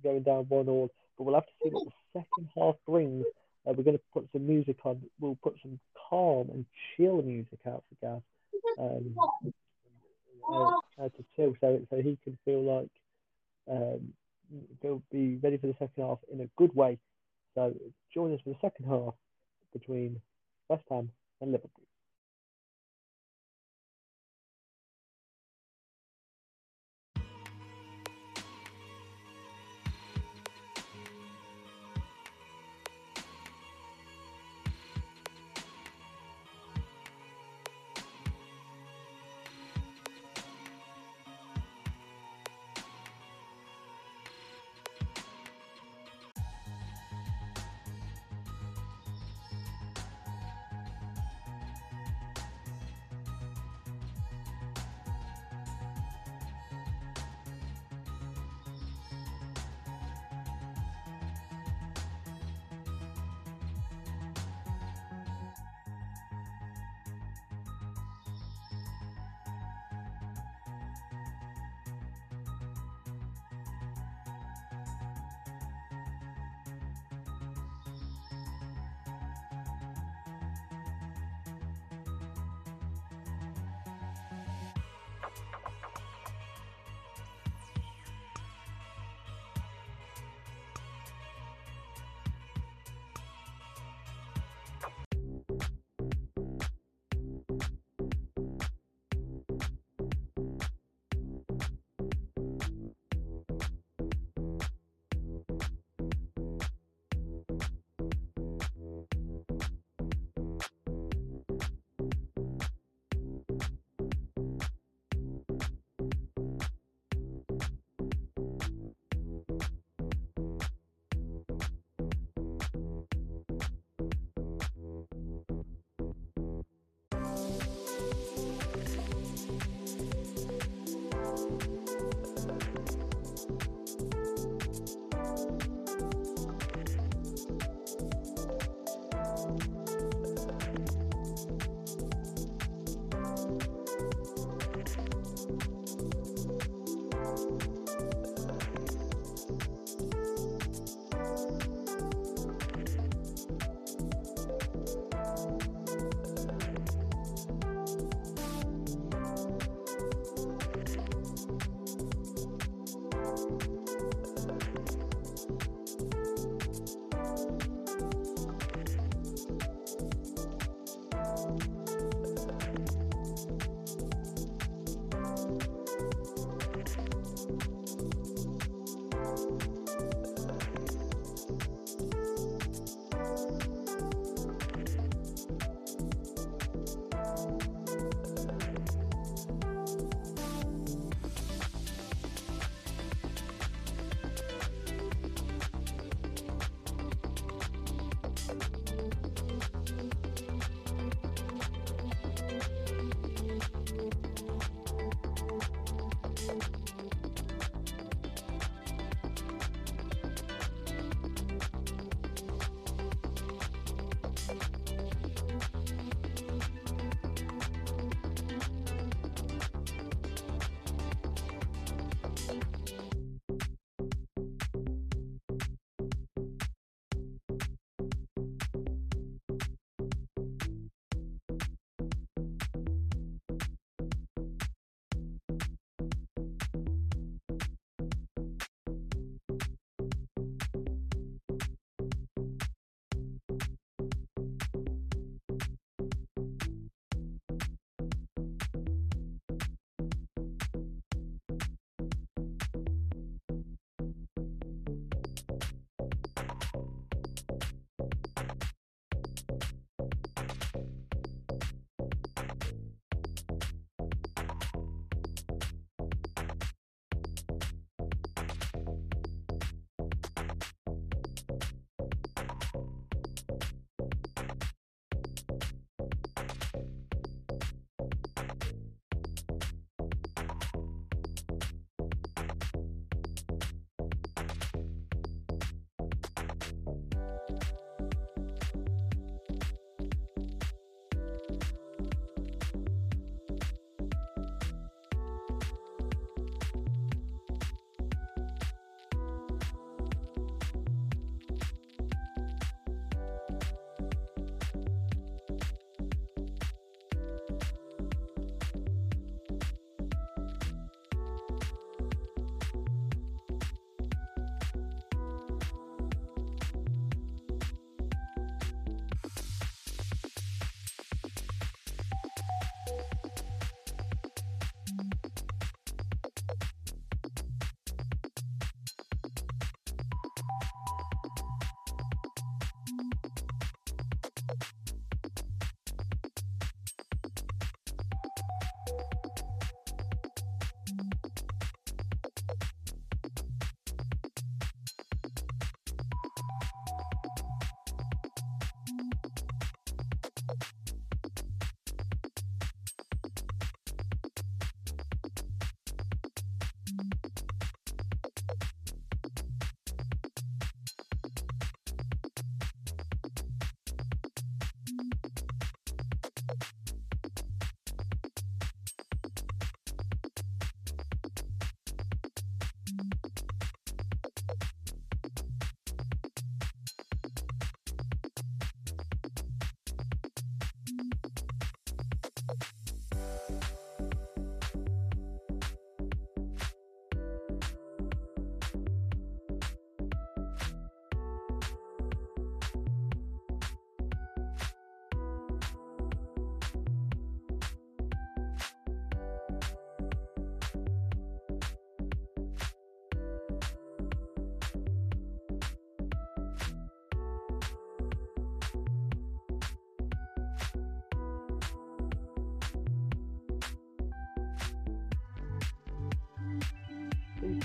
going down one all, but we'll have to see what the second half brings. Uh, we're going to put some music on. We'll put some calm and chill music out for Gav um, uh, uh, to chill, so so he can feel like um, he'll be ready for the second half in a good way. So join us for the second half between West Ham and Liverpool.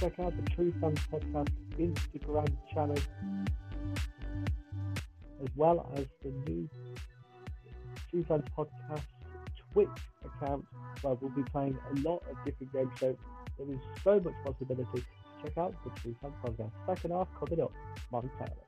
Check out the True Fans Podcast Instagram channel, as well as the new True Fans Podcast Twitch account, where we'll be playing a lot of different games. So there is so much possibility. Check out the True Fans Podcast. Second half coming up momentarily.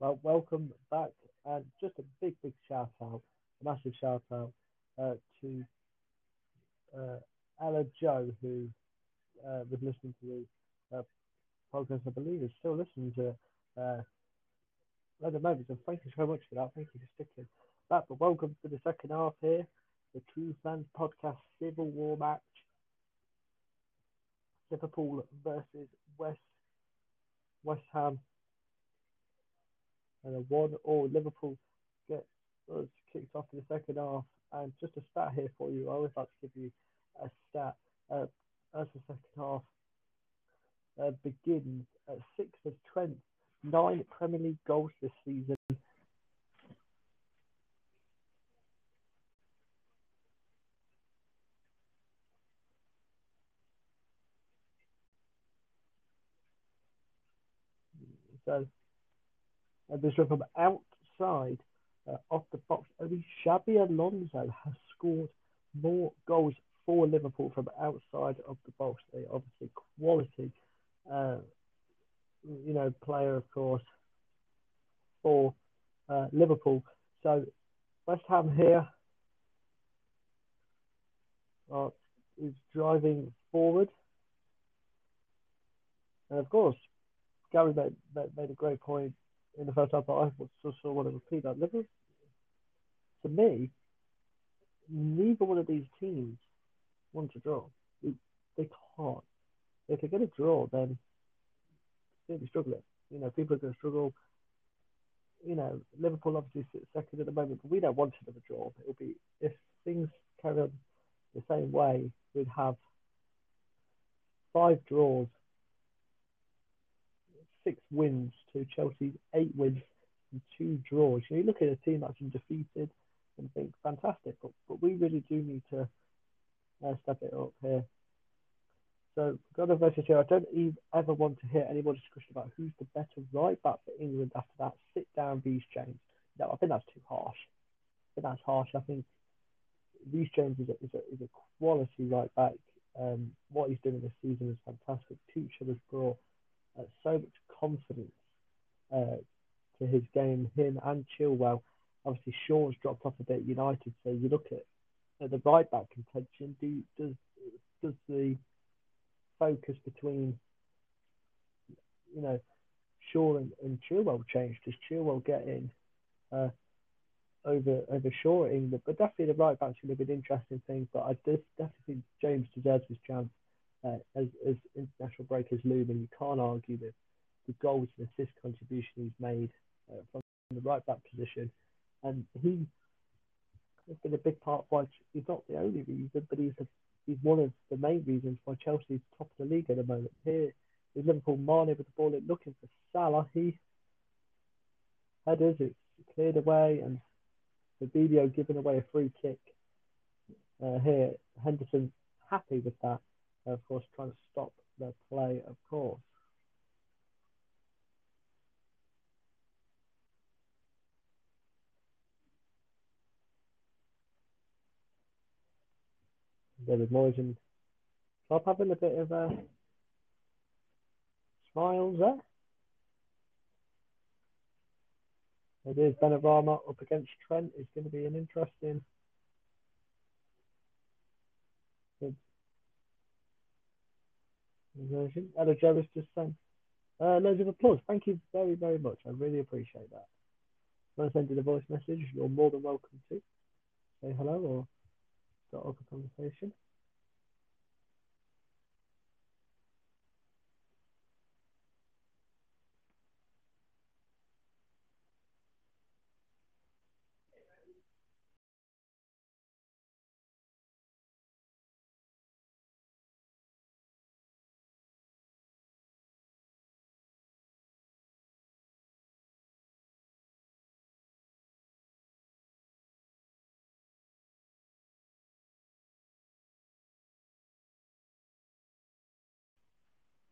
Well, welcome back, and just a big, big shout out, a massive shout out uh, to uh, Ella Joe, who uh, was listening to the uh, podcast. I believe is still listening to uh, at. So thank you so much for that. Thank you for sticking that. But welcome to the second half here, the True Fans Podcast Civil War match. Liverpool versus West West Ham and a one or Liverpool get us kicked off in the second half. And just a stat here for you. I always like to give you a stat uh, as the second half uh, begins at six of Trent, nine Premier League goals this season. So uh, this one from outside uh, off the box. Only Xabi Alonso has scored more goals for Liverpool from outside of the box. They obviously quality, uh, you know, player of course for uh, Liverpool. So West Ham here uh, is driving forward, and of course, Gary made, made a great point in the first half, but I just sort want to repeat that. Liverpool, to me, neither one of these teams want to draw. They, they can't. If they get a draw, then they'll be struggling. You know, people are going to struggle. You know, Liverpool obviously sits second at the moment, but we don't want another draw. It'll be if things carry on the same way, we'd have five draws six wins to Chelsea's eight wins and two draws. You, know, you look at a team that's undefeated and think fantastic, but, but we really do need to uh, step it up here. So, God of versus here, I don't even ever want to hear any more discussion about who's the better right back for England after that sit down Reece James. No, I think that's too harsh. I think that's harsh. I think Reece James is a, is a, is a quality right back. Um, what he's doing this season is fantastic. Tuchel has brought uh, so much confidence uh, to his game, him and Chilwell. Obviously, Shaw's dropped off a bit at United, so you look at, at the right back contention. Do does does the focus between you know Shaw and, and Chilwell change? Does Chilwell get in uh, over over Shaw England? But definitely the right back's going to be an interesting thing. But I just definitely think James deserves his chance uh, as as international break is looming. You can't argue with the goals and assist contribution he's made uh, from the right back position, and he has been a big part of why he's not the only reason, but he's a, he's one of the main reasons why Chelsea's top of the league at the moment. Here is Liverpool Mane with the ball in, looking for Salah. He headers it cleared away, and video giving away a free kick. Uh, here, Henderson happy with that. of course, trying to stop the play, of course. David Moyes and Klopp having a bit of a smiles there. It is Benrahma up against Trent. It's going to be an interesting. Ella just saying, uh, loads of applause. Thank you very, very much. I really appreciate that. If to send in a voice message, you're more than welcome to. Say hello or start a conversation.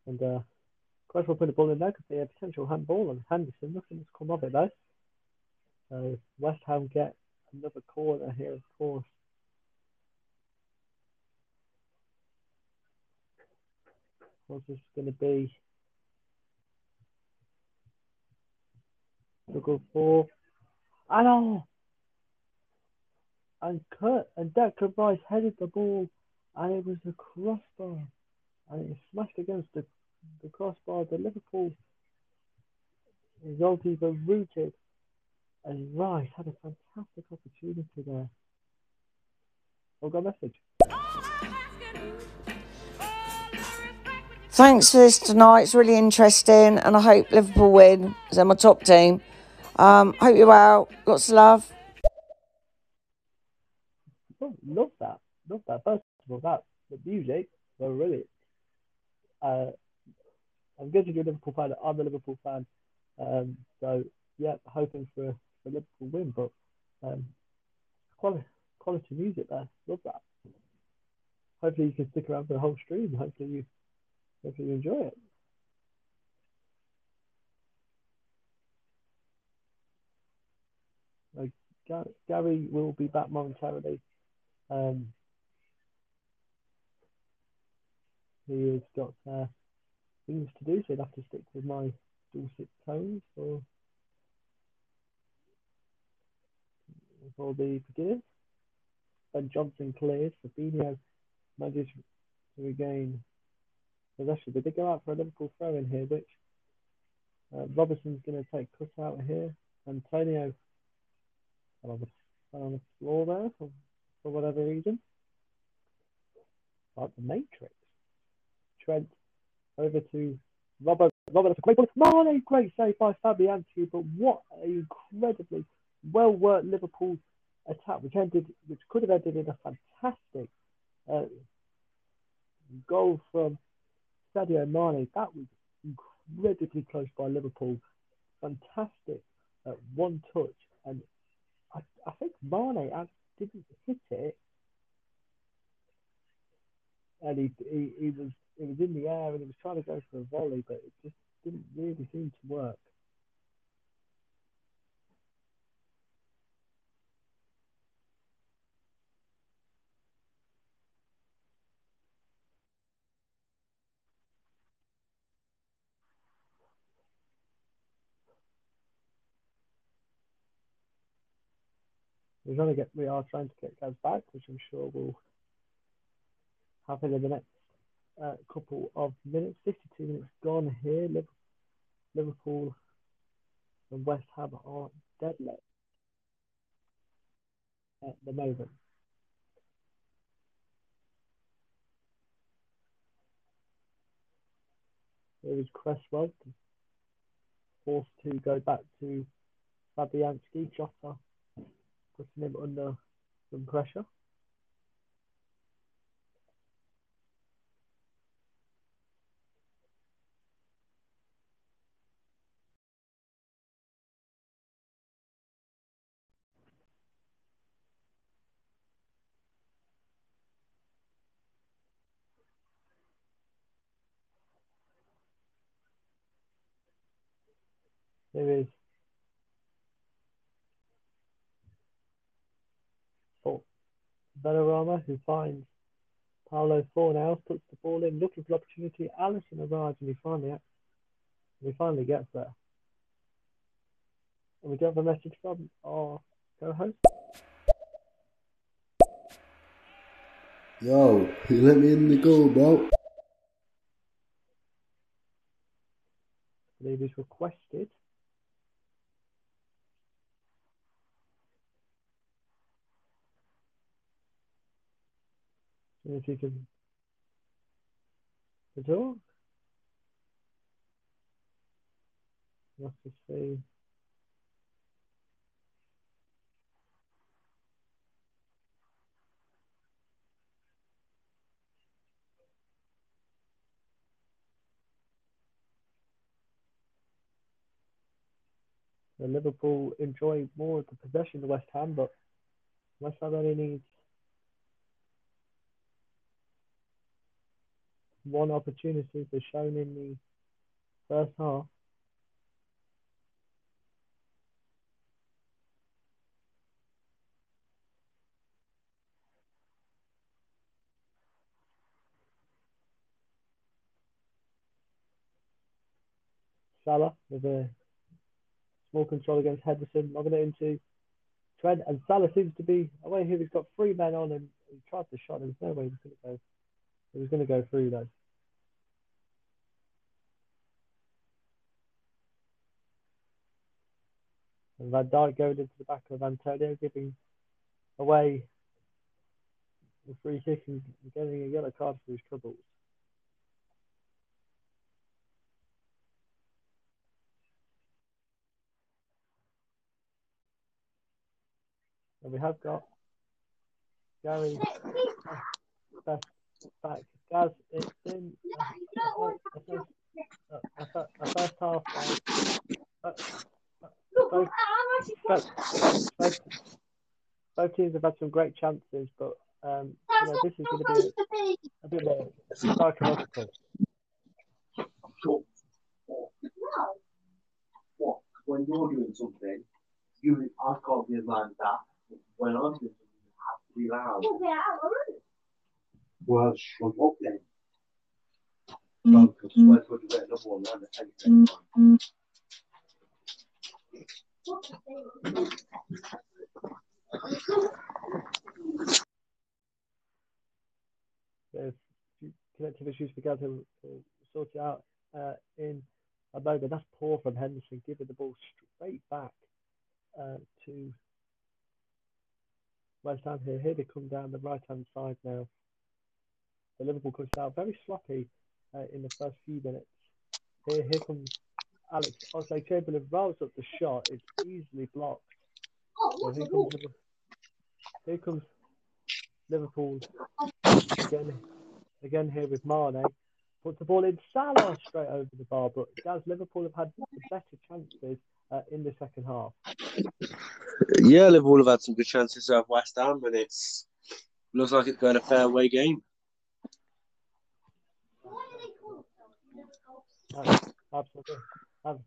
And uh, put the ball in there could be a potential handball on Henderson. Nothing's come of it though. So West Ham get another corner here, of course. What's this going to be? Struggle for. And oh! And Kurt and Declan Rice headed the ball, and it was a crossbar, and it smashed against the the crossbar. The Liverpool goalkeeper rooted, and Rice had a fantastic opportunity there. I've got a message. Thanks for this tonight. It's really interesting, and I hope Liverpool win. They're my top team. Um, hope you're well. Lots of love. Oh, love that. Love that. First of all, that the music were brilliant. Uh, I'm guessing you're a Liverpool fan. I'm a Liverpool fan. Um, so yeah, hoping for a, for a Liverpool win, but um, quality quality music there. Love that. Hopefully you can stick around for the whole stream. Hopefully you hopefully you enjoy it. Gary will be back momentarily. Um, he has got uh, things to do, so I'd have to stick with my dulcet tones for for the beginners. Ben Johnson clears. Fabinho manages to regain possession. They did go out for a Liverpool throw in here, which uh, Robertson's going to take cut out here. Antonio fell on on the floor there for, for whatever reason. Like the Matrix. Trent over to Robert. Robert, that's a great ball. Mane, great save by Fabianski, but what an incredibly well worked Liverpool attack, which ended, which could have ended in a fantastic uh, goal from Sadio Mane. That was incredibly close by Liverpool. Fantastic uh, one touch, and I, I think Mane didn't hit it, and he, he, he was it was in the air and it was trying to go for a volley, but it just didn't really seem to work. We're trying to get, we are trying to get Gaz back, which I'm sure we'll happen in the next uh, couple of minutes. 52 minutes gone here. Liverpool and West Ham are deadly at the moment. Here is Cresswell forced to go back to Fabianski. Jota putting him under some pressure. There is oh, Benrahma who finds Paulo Fornals, puts the ball in, looking for opportunity. Alisson arrives and he finally he finally gets there. And we do have a message from our co-host. Yo, you let me in the goal, bro. I believe is requested if you can to talk. Let's see. Liverpool enjoy more of the possession of West Ham, but West Ham only needs one opportunity as shown in the first half. Salah with a small control against Henderson, lobbing it into Trent, and Salah seems to be away here. He's got three men on, and he tried to shot. There's no way he was going to go. He was going to go through though. And Van Dijk going into the back of Antonio, giving away the free kick and getting a yellow card for his troubles. And we have got Gary back. back. Gaz, it's been a, a, a, a, a first half. Uh, both, both, both, both teams have had some great chances, but um, you know, this is going to be a, a bit more psychological. What? When you're doing something, you I can't be a man that when I'm doing something, you have to be loud. Well, shut up then. No, because where's what you get another one around the same time. There's connective issues for Gaz to sort it out uh, in a moment. That's poor from Henderson, giving the ball straight back uh, to West Ham here. Here they come down the right hand side now. The Liverpool comes out very sloppy uh, in the first few minutes. Here, here comes Alex Oxlade Chamberlain rolls up the shot. It's easily blocked. So here, comes, Liverpool- here comes Liverpool again. Again here with Mane. Puts the ball in Salah straight over the bar. But does Liverpool have had the better chances uh, in the second half. Yeah, Liverpool have had some good chances of West Ham, and it looks like it's going a fair way game. Absolutely. Ab-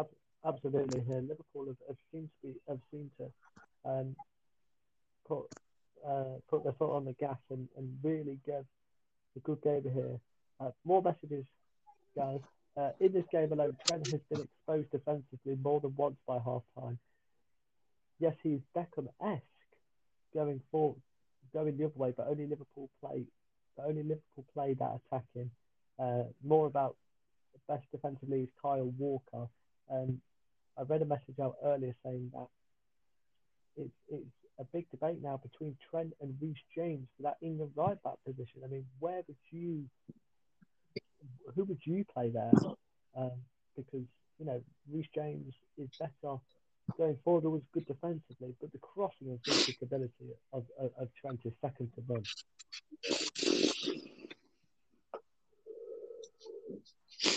ab- absolutely here. Liverpool have, have seemed to be have seemed to um, put uh, put their foot on the gas and, and really give a good game here. Uh, more messages, guys. Uh, in this game alone, Trent has been exposed defensively more than once by half time. Yes, he's Beckham-esque going forward, going the other way, but only Liverpool play, but only Liverpool play that attacking. Uh, more about best defensively is Kyle Walker. Um, I read a message out earlier saying that it's it's a big debate now between Trent and Reece James for that England right back position. I mean, where would you, who would you play there? Um, because you know Reece James is better going forward. Was good defensively, but the crossing and physical ability of, of, of Trent is second to none.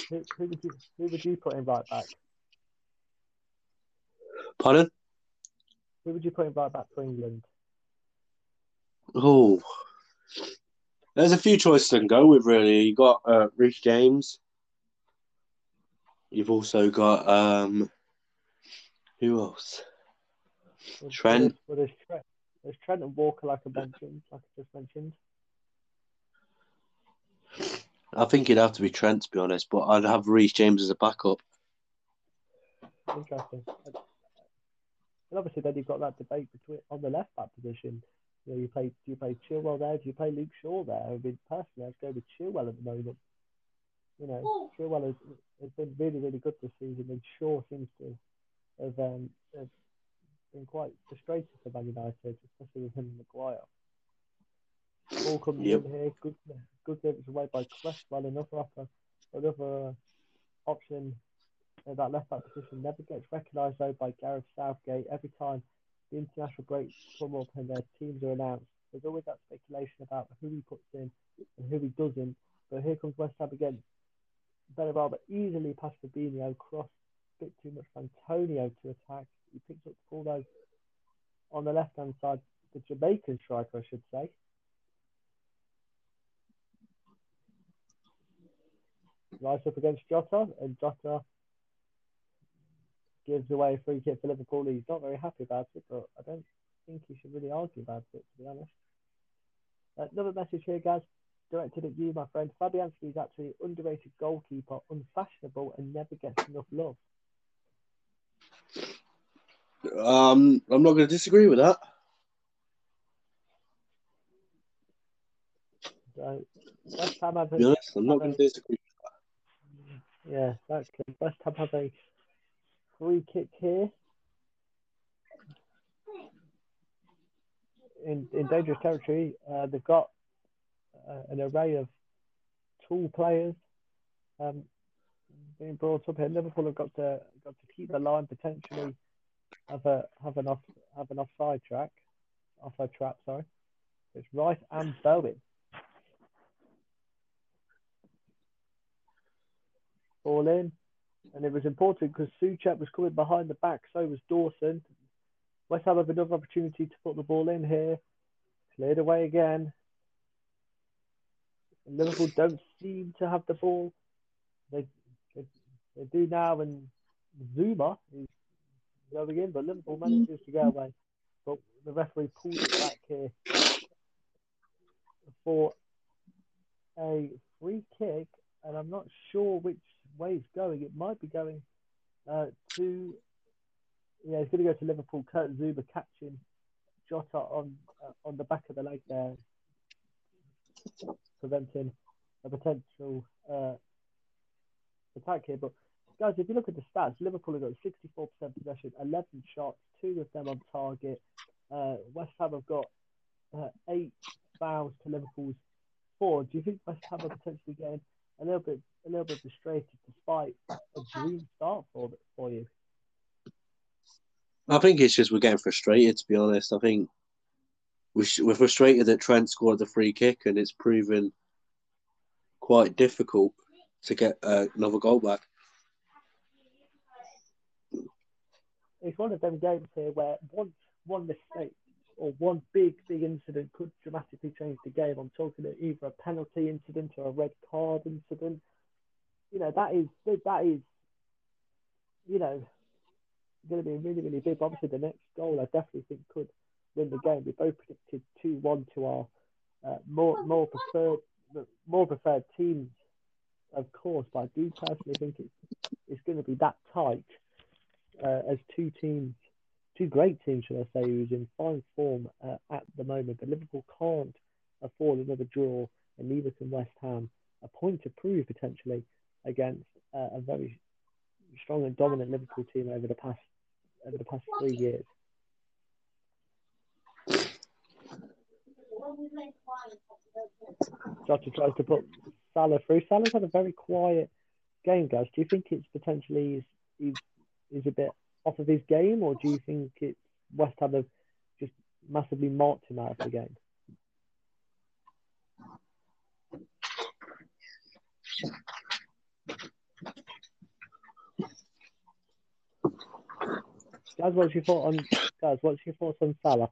Who, who would you who would you put in right back? Pardon? Who would you put in right back for England? Oh, there's a few choices I can go with. Really, you got uh, Reece James. You've also got um, who else? Trent. Well, there's, Trent. There's Trent and Walker, like I mentioned, like I just mentioned. I think it'd have to be Trent to be honest, but I'd have Reece James as a backup. Interesting. And obviously, then you've got that debate between on the left back position. You know, you play do you play Chilwell there? Do you play Luke Shaw there? I mean, personally, I'd go with Chilwell at the moment. You know, Chilwell has, has been really, really good this season, and Shaw seems to have, um, have been quite frustrated for Man United, especially with him and Maguire. Ball comes Yep. in here. Good, good clearance away by Cresswell. Another another uh, option in that left back position. Never gets recognised though by Gareth Southgate. Every time the international breaks come up and their teams are announced, there's always that speculation about who he puts in and who he doesn't. But here comes West Ham again. Benrahma easily past Fabinho, cross, a bit too much for Antonio to attack. He picks up the ball on the left hand side, the Jamaican striker, I should say. Rise up against Jota, and Jota gives away a free kick for Liverpool. He's not very happy about it, but I don't think he should really argue about it, to be honest. Uh, another message here, guys, directed at you, my friend. Fabianski is actually an underrated goalkeeper, unfashionable, and never gets enough love. Um, I'm not going to disagree with that. So, West Ham have be honest, I'm not going to disagree. Yeah, that's good. West Ham have a free kick here. In, in dangerous territory, uh, they've got uh, an array of tall players um, being brought up here. Liverpool have got to got to keep the line potentially have a have an off have an offside track, offside trap. Sorry, it's Rice and Bowen. Ball in, and it was important because Soucek was coming behind the back, so was Dawson. West Ham have another opportunity to put the ball in here. Cleared away again. And Liverpool don't seem to have the ball. They, they, they do now, and Zouma is going in, but Liverpool manages to get mm-hmm. away. But the referee pulls it back here for a free kick, and I'm not sure which way it's going. It might be going uh, to yeah, it's going to go to Liverpool. Kurt Zouma catching Jota on uh, on the back of the leg there, preventing a potential uh, attack here. But guys, if you look at the stats, Liverpool have got 64% possession, 11 shots, two of them on target. Uh, West Ham have got uh, eight fouls to Liverpool's four. Do you think West Ham are potentially getting a little bit a little bit frustrated despite a dream start for for you? I think it's just we're getting frustrated, to be honest. I think we we're frustrated that Trent scored the free kick and it's proven quite difficult to get uh, another goal back. it's one of them games here where one one mistake or one big big incident could dramatically change the game. I'm talking of either a penalty incident or a red card incident. You know that is that is you know going to be really really big. Obviously, the next goal I definitely think could win the game. We both predicted two one to our uh, more more preferred more preferred teams, of course. But I do personally think it's it's going to be that tight uh, as two teams, two great teams, should I say, who's in fine form uh, at the moment. But Liverpool can't afford another draw, and neither can West Ham. A point to prove potentially against uh, a very strong and dominant Liverpool team over the past over the past three years. Jota tries to put Salah through. Salah's had a very quiet game, guys. Do you think it's potentially he's, he's a bit off of his game, or do you think it's West Ham have just massively marked him out of the game? Guys, what's your thought on guys? What's your thoughts on Salah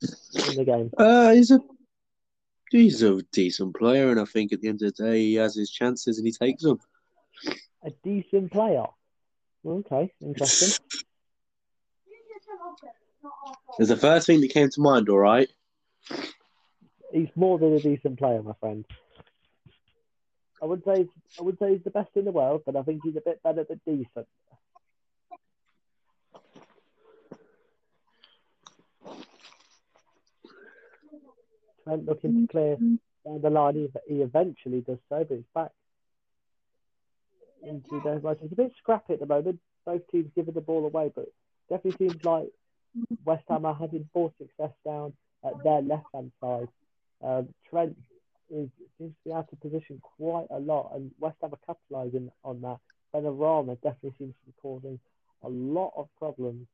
in the game? Uh, he's a he's a decent player, and I think at the end of the day, he has his chances and he takes them. A decent player. Okay, interesting. It's the first thing that came to mind. All right. He's more than a decent player, my friend. I would say I would say he's the best in the world, but I think he's a bit better than decent. Trent looking to clear down the line. He, he eventually does so, but he's back into their right. It's a bit scrappy at the moment. Both teams giving the ball away, but definitely seems like West Ham are having more success down at their left hand side Um, Trent is seems to be out of position quite a lot, and West Ham are capitalising on that. Benrahma definitely seems to be causing a lot of problems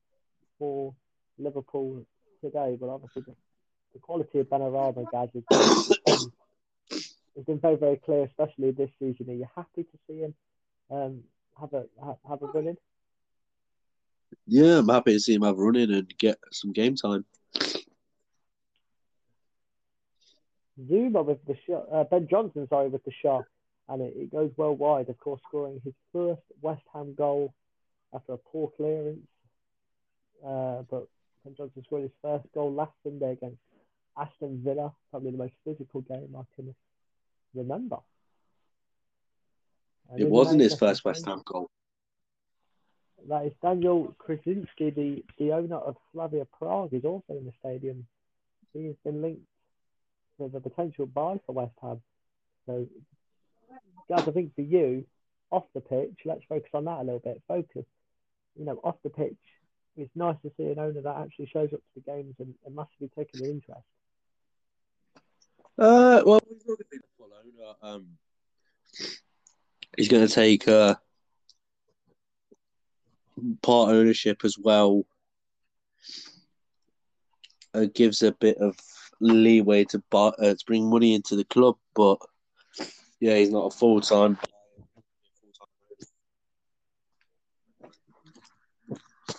for Liverpool today. But obviously, the, the quality of Benrahma, guys, has been, has been very, very clear, especially this season. Are you happy to see him um, have a have, have a run in? Yeah, I'm happy to see him have a run in and get some game time. Zouma with the shot, uh, Ben Johnson, sorry, with the shot, and it, it goes well wide. Of course, scoring his first West Ham goal after a poor clearance. Uh, but Ben Johnson scored his first goal last Sunday against Aston Villa, probably the most physical game I can remember. It wasn't his first West Ham goal. That is Daniel Krasinski, the, the owner of Slavia Prague, is also in the stadium. He has been linked with a potential buy for West Ham. So, guys, I think for you, off the pitch, let's focus on that a little bit. Focus, you know, off the pitch. It's nice to see an owner that actually shows up to the games and, and massively taking an interest. Uh, well, he's not going to be the full owner. Um, he's going to take uh, part ownership as well. Uh, gives a bit of leeway to buy, uh, to bring money into the club, but yeah, he's not a full time.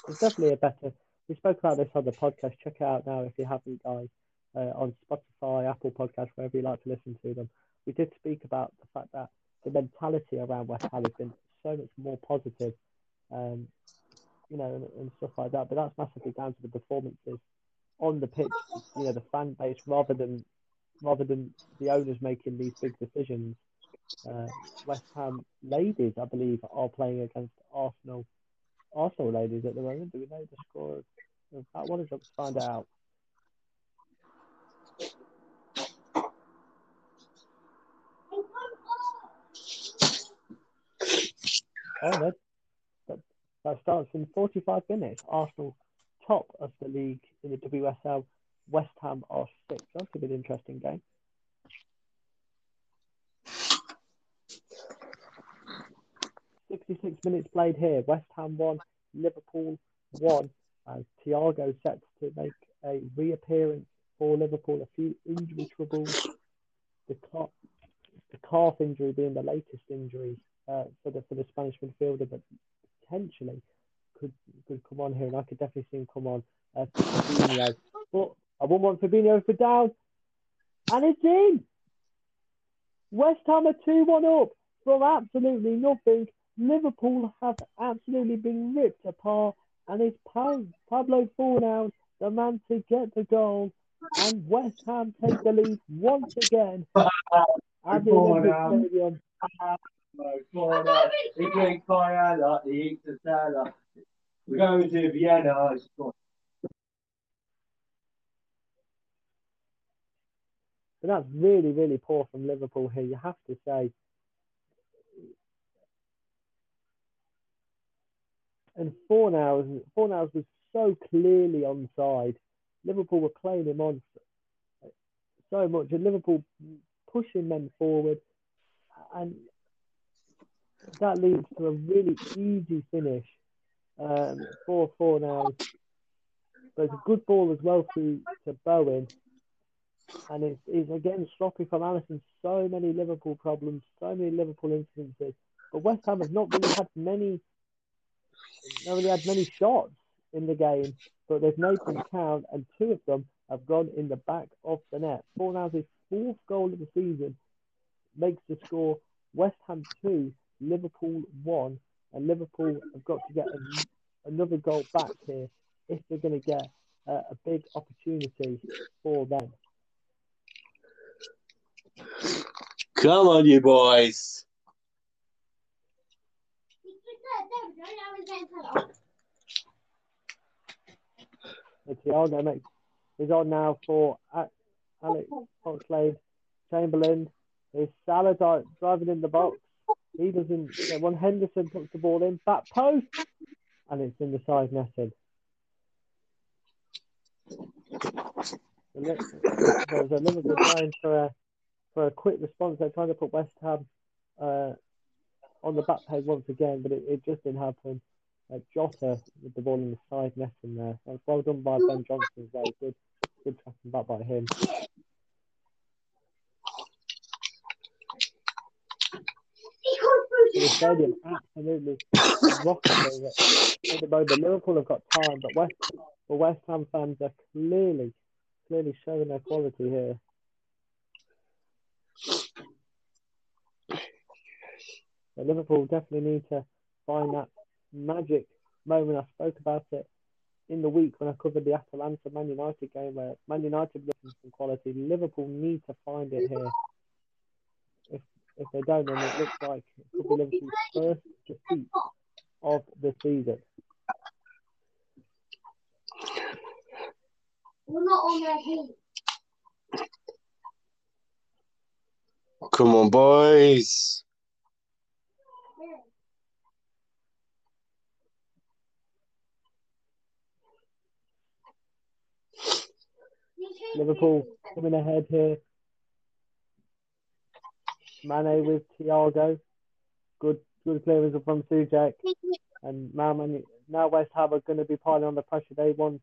It's definitely a better. We spoke about this on the podcast. Check it out now if you haven't, guys, uh, on Spotify, Apple Podcast, wherever you like to listen to them. We did speak about the fact that the mentality around West Ham has been so much more positive, um, you know, and, and stuff like that. But that's massively down to the performances on the pitch, you know, the fan base rather than rather than the owners making these big decisions. Uh, West Ham ladies, I believe, are playing against Arsenal. Arsenal ladies at the moment. Do we know the score of, that one? Let's find out. Oh, that, starts in 45 minutes. Arsenal top of the league in the WSL. West Ham are six. That's a bit interesting game. Sixty-six minutes played here. West Ham one, Liverpool one. As Thiago sets to make a reappearance for Liverpool. A few injury troubles. The the calf injury being the latest injury uh, for the for the Spanish midfielder, but potentially could could come on here, and I could definitely see him come on. Uh, Fabinho, but I wouldn't want Fabinho for down, and it's in. West Ham are two one up from absolutely nothing. Liverpool have absolutely been ripped apart, and it's Pa- Pablo Fornal, the man to get the goal, and West Ham take the lead once again at the Olympic Fornal. He drinks Coriander, he eats a salad. We're going to Vienna. But that's really, really poor from Liverpool here. You have to say. And Fornals, Fornals was so clearly onside. Liverpool were playing him on so much, and Liverpool pushing men forward, and that leads to a really easy finish um, for Fornals. But it's a good ball as well to, to Bowen and it's, it's again sloppy from Alisson. So many Liverpool problems, so many Liverpool instances. But West Ham have not really had many, not really had many shots in the game, but they've made them count, and two of them have gone in the back of the net. Fornals' fourth goal of the season makes the score West Ham two, Liverpool won, and Liverpool have got to get an, another goal back here if they're going to get uh, a big opportunity for them. Come on, you boys. Thiago makes is on now for Alex Oxlade. Chamberlain is Salah driving in the box. He doesn't one. Henderson puts the ball in back post, and it's in the side netting. The There was a Liverpool trying for a for a quick response. They're trying to put West Ham uh, on the back page once again, but it, it just didn't happen. Uh, Jota with the ball in the side netting there. Well done by Ben Johnson well. Good, good tracking back by him. The stadium absolutely rocking at the moment. Liverpool have got time, but West, but West Ham fans are clearly, clearly showing their quality here. But Liverpool definitely need to find that magic moment. I spoke about it in the week when I covered the Atalanta Man United game where Man United looking some quality. Liverpool need to find it here. If if they don't, then it looks like it could be Liverpool's first defeat of the season. We're not on their team. Come on, boys. Liverpool coming ahead here. Mane with Thiago. Good good clearance from Soucek. And now, Man, now West Ham are going to be piling on the pressure. They want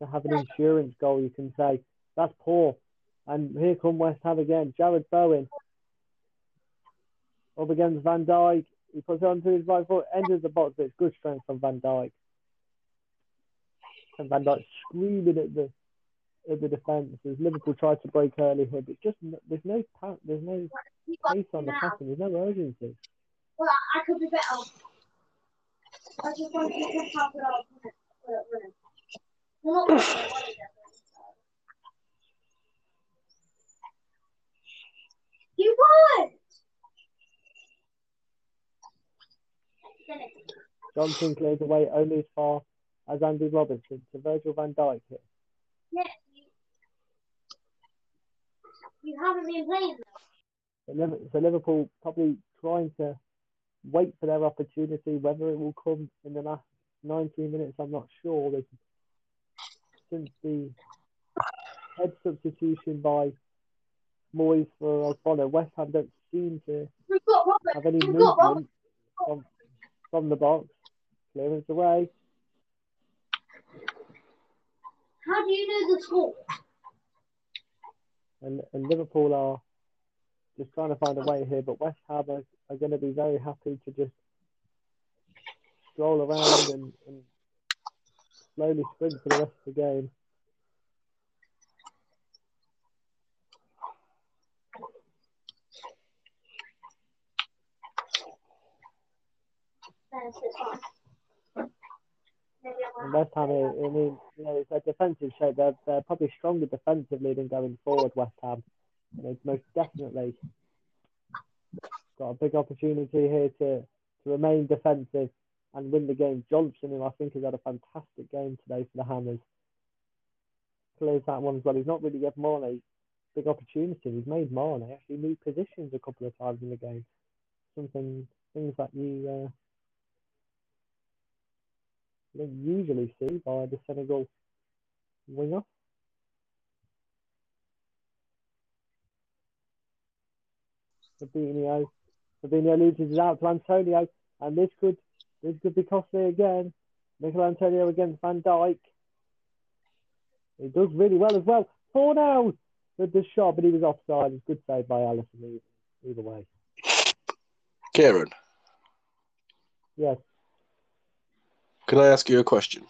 to have an insurance goal, you can say. That's poor. And here come West Ham again. Jarrod Bowen. Up against Van Dijk. He puts it onto his right foot, enters the box, but it's good strength from Van Dijk. And Van Dijk screaming at the at the defence as Liverpool tried to break early here, but just there's no there's no pace on the passing, there's no urgency. Well, I could be better. I just want to get top it off. We're not gonna win it. You won! Johnson clears away only as far as Andy Robertson to Virgil van Dijk here. Yes. You, haven't been playing though. So Liverpool probably trying to wait for their opportunity. Whether it will come in the last 19 minutes, I'm not sure. There's, since the head substitution by Moyes for Ogbonna, West Ham don't seem to We've got Robert. have any We've movement from, from the box. Clearance away. How do you know the score? And, and Liverpool are just trying to find a way here, but West Ham are, are going to be very happy to just stroll around and, and slowly sprint for the rest of the game. Maybe I'm And. West Ham, I mean, you know, it's a defensive shape. They're, they're probably stronger defensively than going forward, West Ham. And they've most definitely got a big opportunity here to, to remain defensive and win the game. Johnson, who I think has had a fantastic game today for the Hammers, clears that one as well. He's not really given Marley big opportunity. He's made Marley actually move positions a couple of times in the game. Something, things that you uh, don't usually see by the Senegal winger. Fabinho. Fabinho loses it out to Antonio, and this could this could be costly again. Michael Antonio against Van Dijk. He does really well as well. Four now with the shot, but he was offside. It's good save by Alisson either, either way. Kieran, Yes. Can I ask you a question?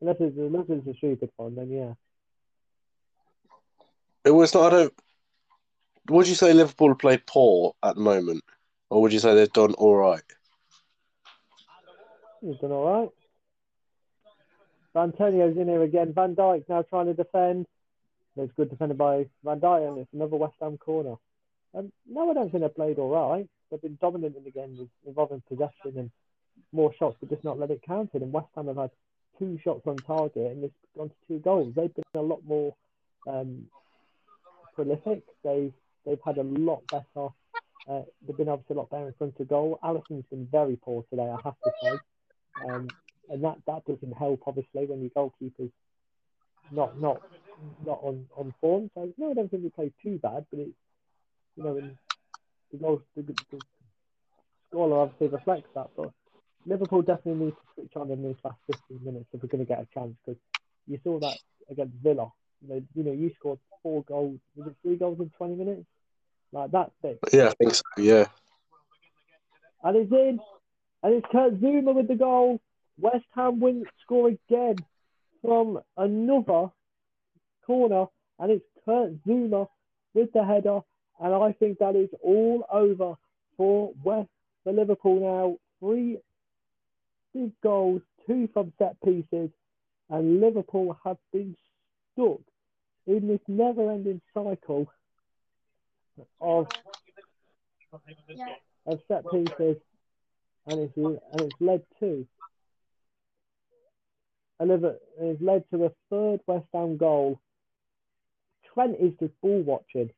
Unless it's, unless it's a stupid one, then yeah. It was not. I don't. Would you say Liverpool play poor at the moment, or would you say they've done all right? They've done all right. Antonio's in here again. Van Dijk now trying to defend. It's good defended by Van Dijk, and it's another West Ham corner. Um, no, I don't think they played all right. They've been dominant in the game, with involving possession and more shots, but just not let it count. And West Ham have had two shots on target, and it's gone to two goals. They've been a lot more um, prolific. They've they've had a lot better. Uh, they've been obviously a lot better in front of goal. Alisson's been very poor today, I have to say. Um, and that, that doesn't help, obviously, when your goalkeeper's not not not on, on form. So no, I don't think we played too bad, but it's you know, the goals the, the, the scorer obviously reflects that. But Liverpool definitely need to switch on in these last 15 minutes if we're going to get a chance because you saw that against Villa. You know, you scored four goals. Was it three goals in 20 minutes? Like that's big. Yeah, I think so. Yeah. And it's in. And it's Kurt Zouma with the goal. West Ham win score again from another corner. And it's Kurt Zouma with the header. And I think that is all over for West for Liverpool now. Three big goals, two from set pieces. And Liverpool have been stuck in this never ending cycle of of set pieces, and it's and it's led to a Liver, it's led to a third West Ham goal. Trent is just ball watching.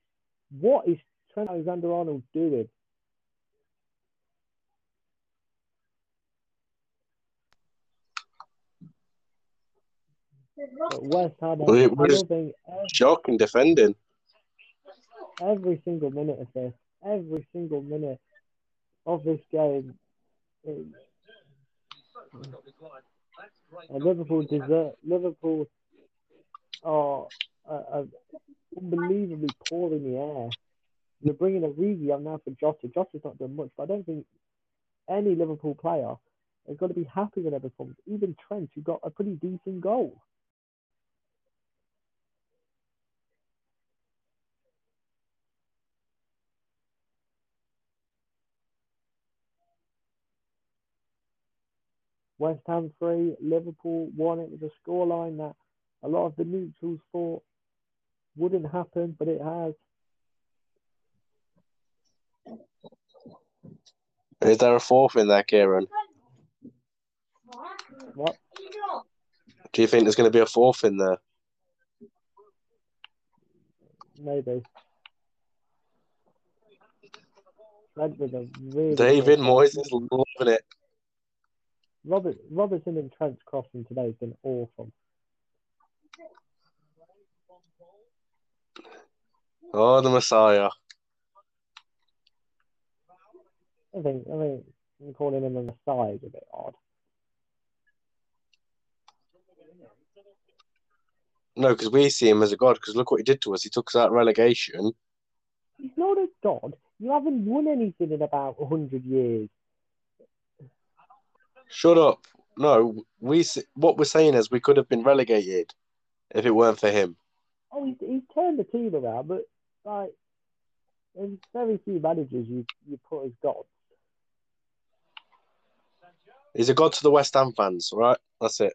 What is Trent Alexander Arnold doing? But West it was- every, Shocking defending. every single minute of this. Every single minute of this game. And Liverpool deserve Liverpool are, are, are unbelievably poor in the air. They're bringing a Origi on now for Jota. Jota's not doing much, but I don't think any Liverpool player is going to be happy with their performance. Even Trent, who got a pretty decent goal. West Ham three, Liverpool one. It was a scoreline that a lot of the neutrals thought wouldn't happen, but it has. Is there a fourth in there, Kieran? What? Do you think there's going to be a fourth in there? Maybe. Really David. Moyes is loving it. Robert Robertson and Trent's crossing today has been awful. Oh, the Messiah. I think I think calling him the side is a bit odd. No, because we see him as a god. Because look what he did to us. He took us out of relegation. He's not a god. You haven't won anything in about hundred years. Shut up. No, we. What we're saying is we could have been relegated if it weren't for him. Oh, he's, he's turned the team around, but like, there's very few managers you you put as gods. He's a god to the West Ham fans, right? That's it.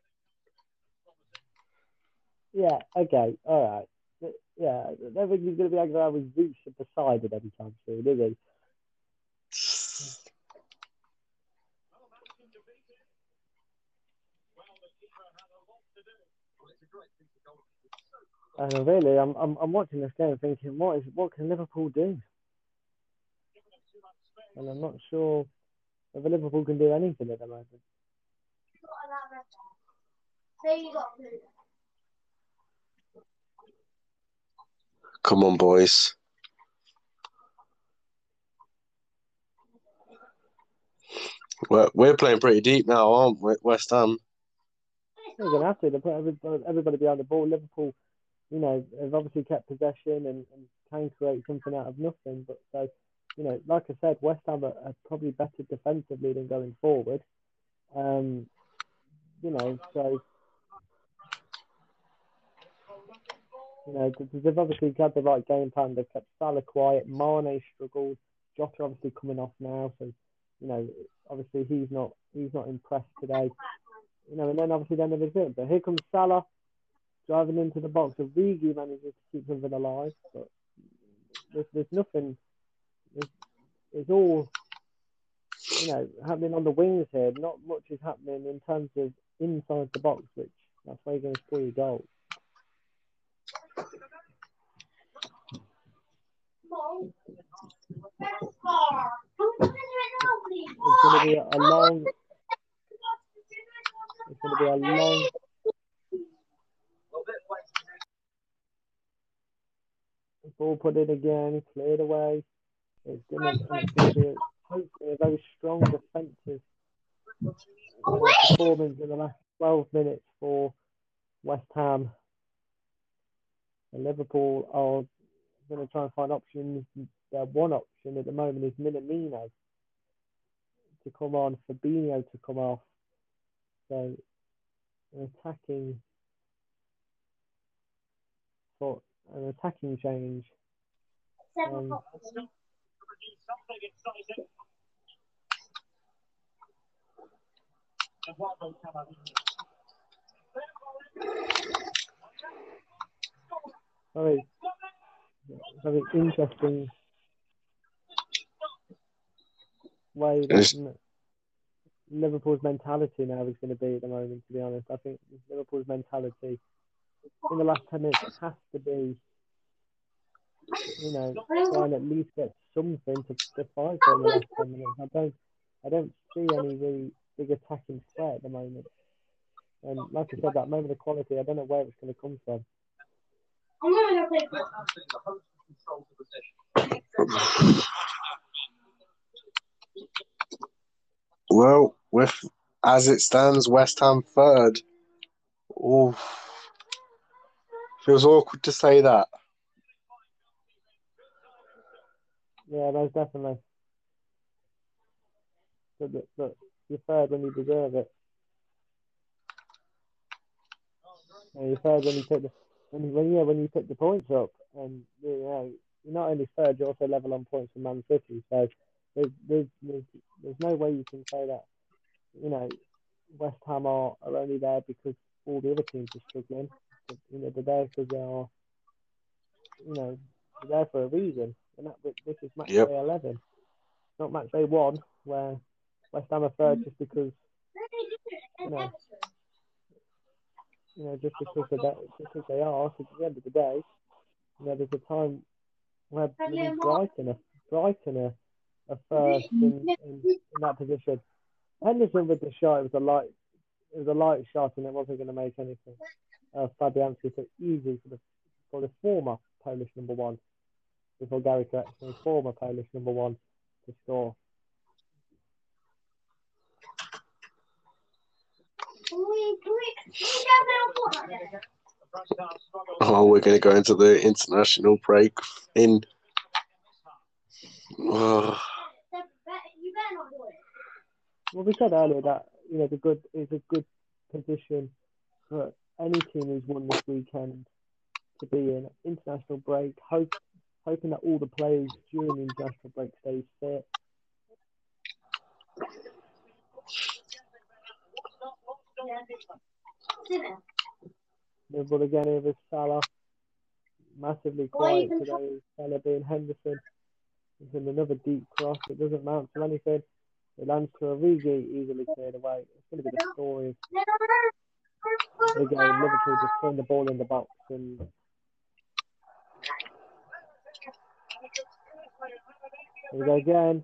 Yeah, okay, all right. But, yeah, I don't think he's going to be hanging around with Zeus at Poseidon anytime soon, is he? And really, I'm, I'm I'm watching this game thinking, what is what can Liverpool do? And I'm not sure if Liverpool can do anything at the moment. There you go. Come on, boys. We're, we're playing pretty deep now, aren't we, West Ham? They're going to have to. They put everybody, everybody behind the ball. Liverpool, you know, have obviously kept possession and, and can create something out of nothing. But so, you know, like I said, West Ham are, are probably better defensively than going forward. Um, you know, so you know th- they've obviously got the right game plan. They've kept Salah quiet. Mane struggled. Jota obviously coming off now, so you know, obviously he's not he's not impressed today. You know, and then obviously then was it. But here comes Salah driving into the box. Origi manages to keep something alive, but there's, there's nothing. It's, it's all you know happening on the wings here. Not much is happening in terms of inside the box, which that's where you're going to score your goals. It's going to be a long. It's going to be a long. Ball put in again, cleared away. It's gonna, it's gonna be a, hopefully a very strong defensive uh, performance in the last 12 minutes for West Ham. And Liverpool are going to try and find options. Their one option at the moment is Minamino to come on, Fabinho to come off. So an attacking for an attacking change. Seven Um, o'clock. very, very interesting way that Liverpool's mentality now is going to be at the moment. To be honest, I think Liverpool's mentality in the last ten minutes it has to be, you know, try and at least get something to, to fight for in the last ten minutes. I don't, I don't see any really big attacking threat at the moment. And like I said, that moment of quality, I don't know where it's going to come from. I'm gonna go play football. Well, with as it stands, West Ham third. Oh, feels awkward to say that. Yeah, most definitely. But, but, but you're third when you deserve it. Yeah, you're third when you pick the when when yeah when you pick the points up, and you know you're not only third, you're also level on points with Man City. So there's there's there's, there's no way you can say that you know West Ham are, are only there because all the other teams are struggling. But, you know they're there because they are you know they're there for a reason, and that this is match Yep. day eleven, not match day one, where West Ham are third just because you know you know, just because of that, just because they are. So at the end of the day, you know, there's a time where maybe Brighton are Brighton are, are first in, in, in that position. Henderson with the shot, it was a light, it was a light shot, and it wasn't going to make anything. Uh, Fabianski so easy for the for the former Polish number one, before Gary corrects me, former Polish number one to score. We, can we, can we go play on Fortnite then? Oh, we're going to go into the international break in. Oh, You better not do it. Well, we said earlier that you know the good is a good position for any team who's won this weekend to be in international break. Hope, hoping that all the players during the international break stay fit. Liverpool again here with Salah, massively quiet today. Salah being Henderson. It's in another deep cross. It doesn't mount to anything. It lands to Origi, easily cleared away. It's going to be the story of game. Liverpool just throwing the ball in the box and Here we go again.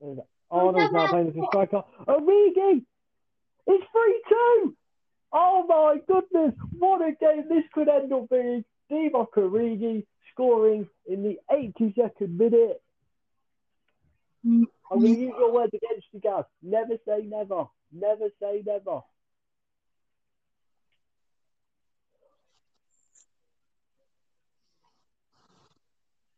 And Arnold's now playing as a striker. Origi! It's 3 2! Oh my goodness! What a game this could end up being. Divock Origi scoring in the 82nd minute. I'm going to use your words against you, guys. Never say never. Never say never.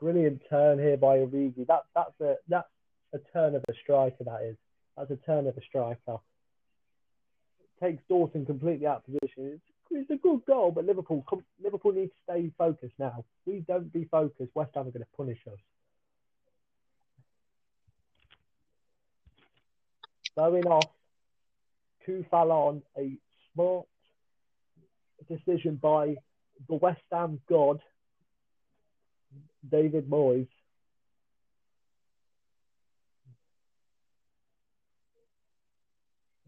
Brilliant turn here by Origi. That, that's a that's a turn of a striker. That is. That's a turn of a striker. Takes Dawson completely out of position. It's, it's a good goal, but Liverpool Liverpool need to stay focused now. We don't be focused. West Ham are going to punish us. Going off, Coufal on, a smart decision by the West Ham god, David Moyes.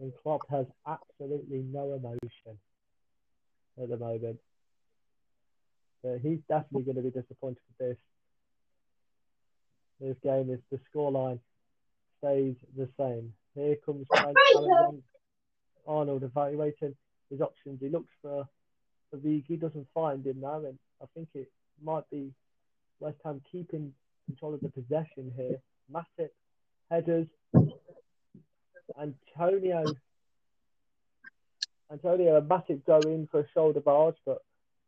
And Klopp has absolutely no emotion at the moment. But he's definitely going to be disappointed with this. This game is the scoreline stays the same. Here comes Arnold evaluating his options. He looks for Origi, doesn't find him now, and I think it might be West Ham keeping control of the possession here. Matip, headers. Antonio. Antonio and Matip go in for a shoulder barge, but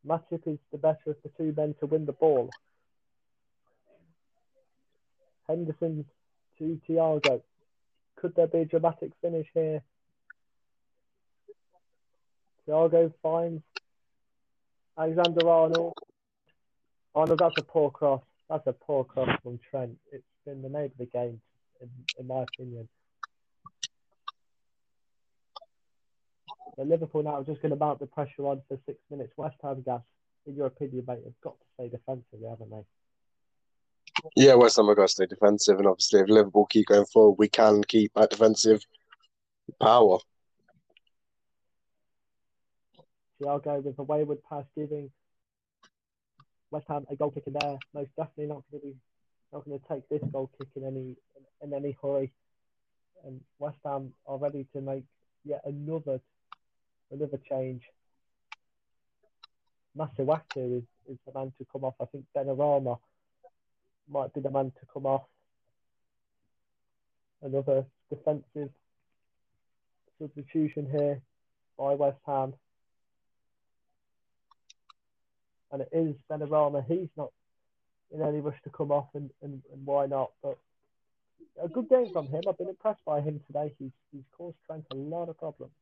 Matip is the better of the two men to win the ball. Henderson to Thiago. Could there be a dramatic finish here? Thiago finds Alexander Arnold. Oh, Arnold, that's a poor cross. That's a poor cross from Trent. It's been the name of the game, in, in my opinion. So Liverpool now are just going to mount the pressure on for six minutes. West Ham gas, in your opinion, mate, have got to stay defensively, haven't they? Yeah, West Ham have got to stay defensive, and obviously, if Liverpool keep going forward, we can keep that defensive power. Thiago with a wayward pass giving West Ham a goal kick in there. Most definitely not going to be not going to take this goal kick in any in any hurry. And West Ham are ready to make yet another another change. Masuaku is, is the man to come off. I think Benrahma might be the man to come off. Another defensive substitution here by West Ham. And it is Benrahma. He's not in any rush to come off, and, and, and why not? But a good game from him. I've been impressed by him today. He's, he's caused Trent a lot of problems.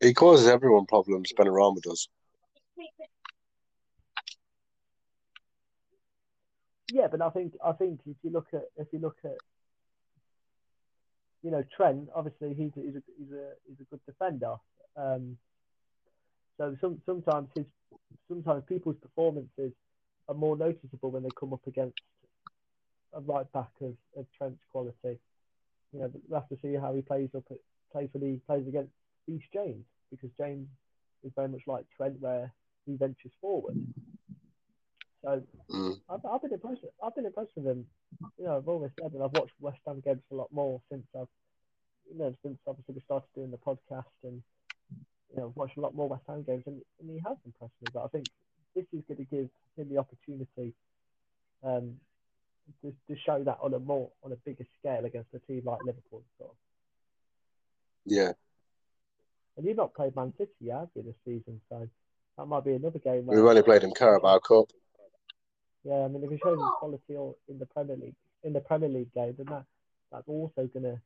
He causes everyone problems. Benrahma does. Yeah, but I think I think if you look at if you look at you know Trent, obviously he's he's a he's a he's a good defender. Um, so some sometimes his sometimes people's performances are more noticeable when they come up against a right back of, of Trent's quality. You know, we'll have to see how he plays up at, plays when he plays against Reece James because James is very much like Trent where he ventures forward. So Mm. I've, I've been impressed. I've been impressed with him. You know, I've always said, and I've watched West Ham games a lot more since I've, you know, since obviously we started doing the podcast, and you know, watched a lot more West Ham games, and, and he has impressed me. But I think this is going to give him the opportunity um, to, to show that on a more on a bigger scale against a team like Liverpool. So. Yeah. And you've not played Man City, have you, this season? So that might be another game. We've only played him Carabao Cup. Yeah, I mean, if he shows his quality or in the Premier League, in the Premier League game, then that that's also going to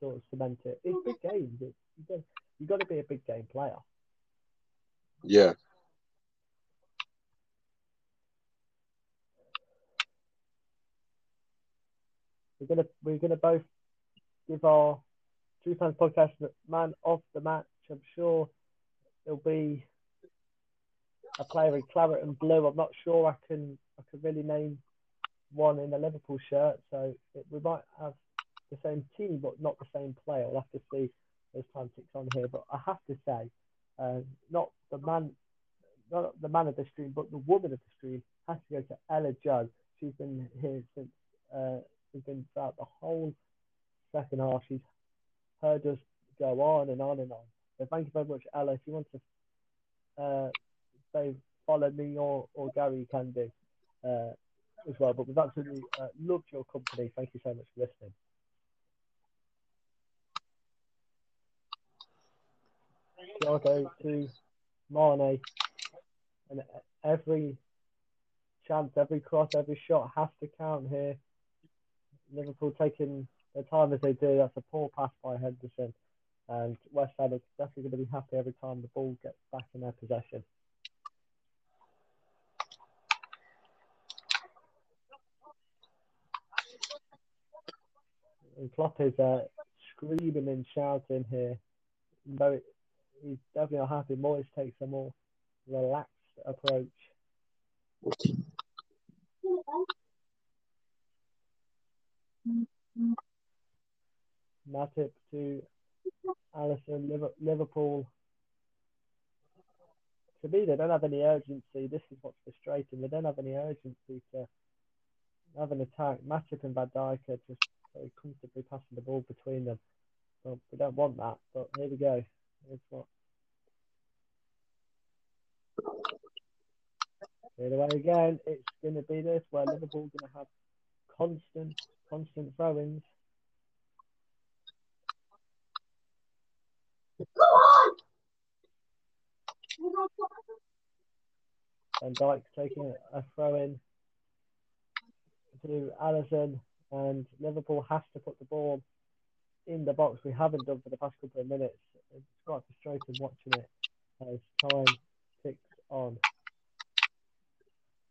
sort of cement it. It's big games. It's, you got to be a big game player. Yeah. We're gonna we're gonna both give our True Fans podcast man of the match. I'm sure it'll be a player in claret and blue. I'm not sure I can I can really name one in a Liverpool shirt, so it, we might have the same team but not the same player. We'll have to see time ticks on here. But I have to say, uh, not the man, not the man of the stream, but the woman of the stream has to go to Ella Judd. She's been here since uh, she's been throughout the whole second half. She's heard us go on and on and on. So thank you very much, Ella. If you want to uh, say follow me or, or Gary, you can do uh, as well. But we've absolutely uh, loved your company. Thank you so much for listening. Thiago to Mane, and every chance, every cross, every shot has to count here. Liverpool taking their time as they do. That's a poor pass by Henderson, and West Ham is definitely going to be happy every time the ball gets back in their possession. And Klopp is uh, screaming and shouting here. He's definitely not happy. Moyes takes a more relaxed approach. Matip to Alisson, Liverpool. To me, they don't have any urgency. This is what's frustrating. They don't have any urgency to have an attack. Matip and Van Dijk are just very comfortably passing the ball between them. Well, we don't want that, but here we go. What again, it's going to be this where Liverpool's going to have constant, constant throw-ins. and Dijk's taking a throw in to Alisson, and Liverpool has to put the ball in the box. We haven't done for the past couple of minutes. It's quite frustrating watching it as time ticks on.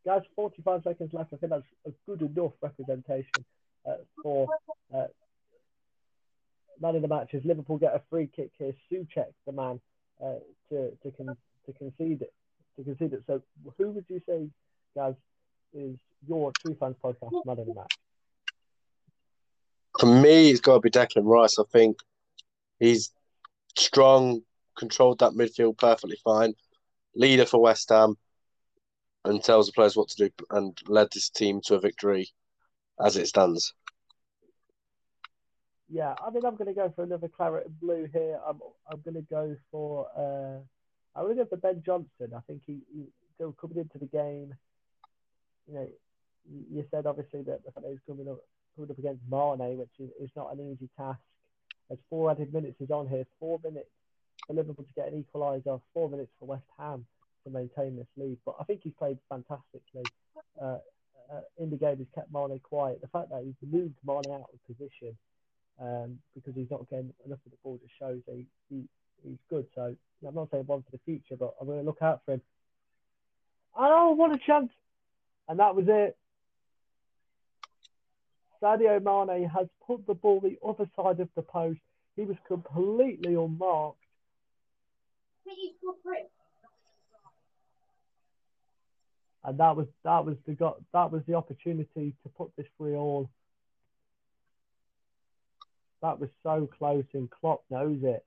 Guys, 45 seconds left. I think that's a good enough representation uh, for uh, man of the match as Liverpool get a free kick here. Soucek, the man, uh, to to, con- to concede it. To concede it. So, who would you say, guys, is your True Fans podcast man of the match? For me, it's got to be Declan Rice. I think he's strong, controlled that midfield perfectly fine, leader for West Ham, and tells the players what to do, and led this team to a victory as it stands. Yeah, I mean, I'm going to go for another claret and blue here. I'm I'm going to go for uh, I'm going to go for Ben Johnson. I think he, he still coming into the game. You know, you said obviously that the fact that he's coming up coming up against Mane, which is, is not an easy task. There's four added minutes is on here. Four minutes for Liverpool to get an equaliser. Four minutes for West Ham to maintain this lead. But I think he's played fantastically. Uh, uh, in the game, he's kept Mane quiet. The fact that he's moved Mane out of position um, because he's not getting enough of the ball just shows he, he he's good. So I'm not saying one for the future, but I'm going to look out for him. Oh, what a chance! And that was it. Sadio Mane has put the ball the other side of the post. He was completely unmarked. And that was that was the got that was the opportunity to put this three all. That was so close, and Klopp knows it.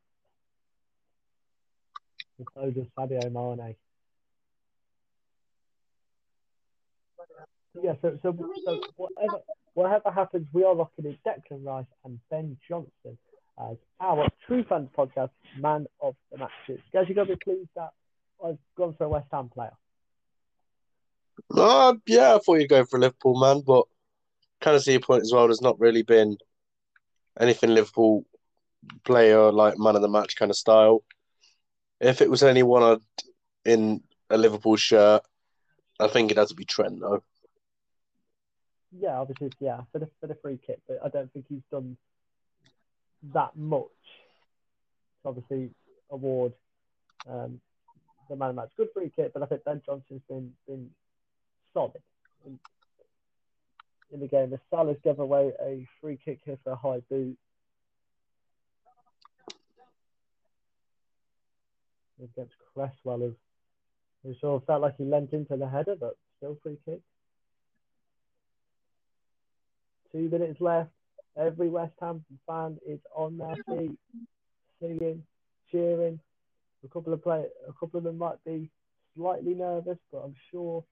And so does Sadio Mane. Yeah, so, so, so whatever whatever happens, we are locking in Declan Rice and Ben Johnson as our True Fans podcast man of the matches. Guys, you got to be pleased that I've gone for a West Ham player. Uh, yeah, I thought you'd go for a Liverpool man, but kind of see your point as well. There's not really been anything Liverpool player like man of the match kind of style. If it was anyone in a Liverpool shirt, I think it has to be Trent though. Yeah, obviously, yeah, for the for the free kick, but I don't think he's done that much. To obviously, award um, the man of match. Good free kick, but I think Ben Johnson's been been solid in, in the game. The Salah's gave away a free kick here for a high boot. Against Cresswell, who, sort of felt like he leant into the header, but still free kick. Two minutes left. Every West Ham fan is on their feet, singing, cheering. A couple of play, a couple of them might be slightly nervous, but I'm sure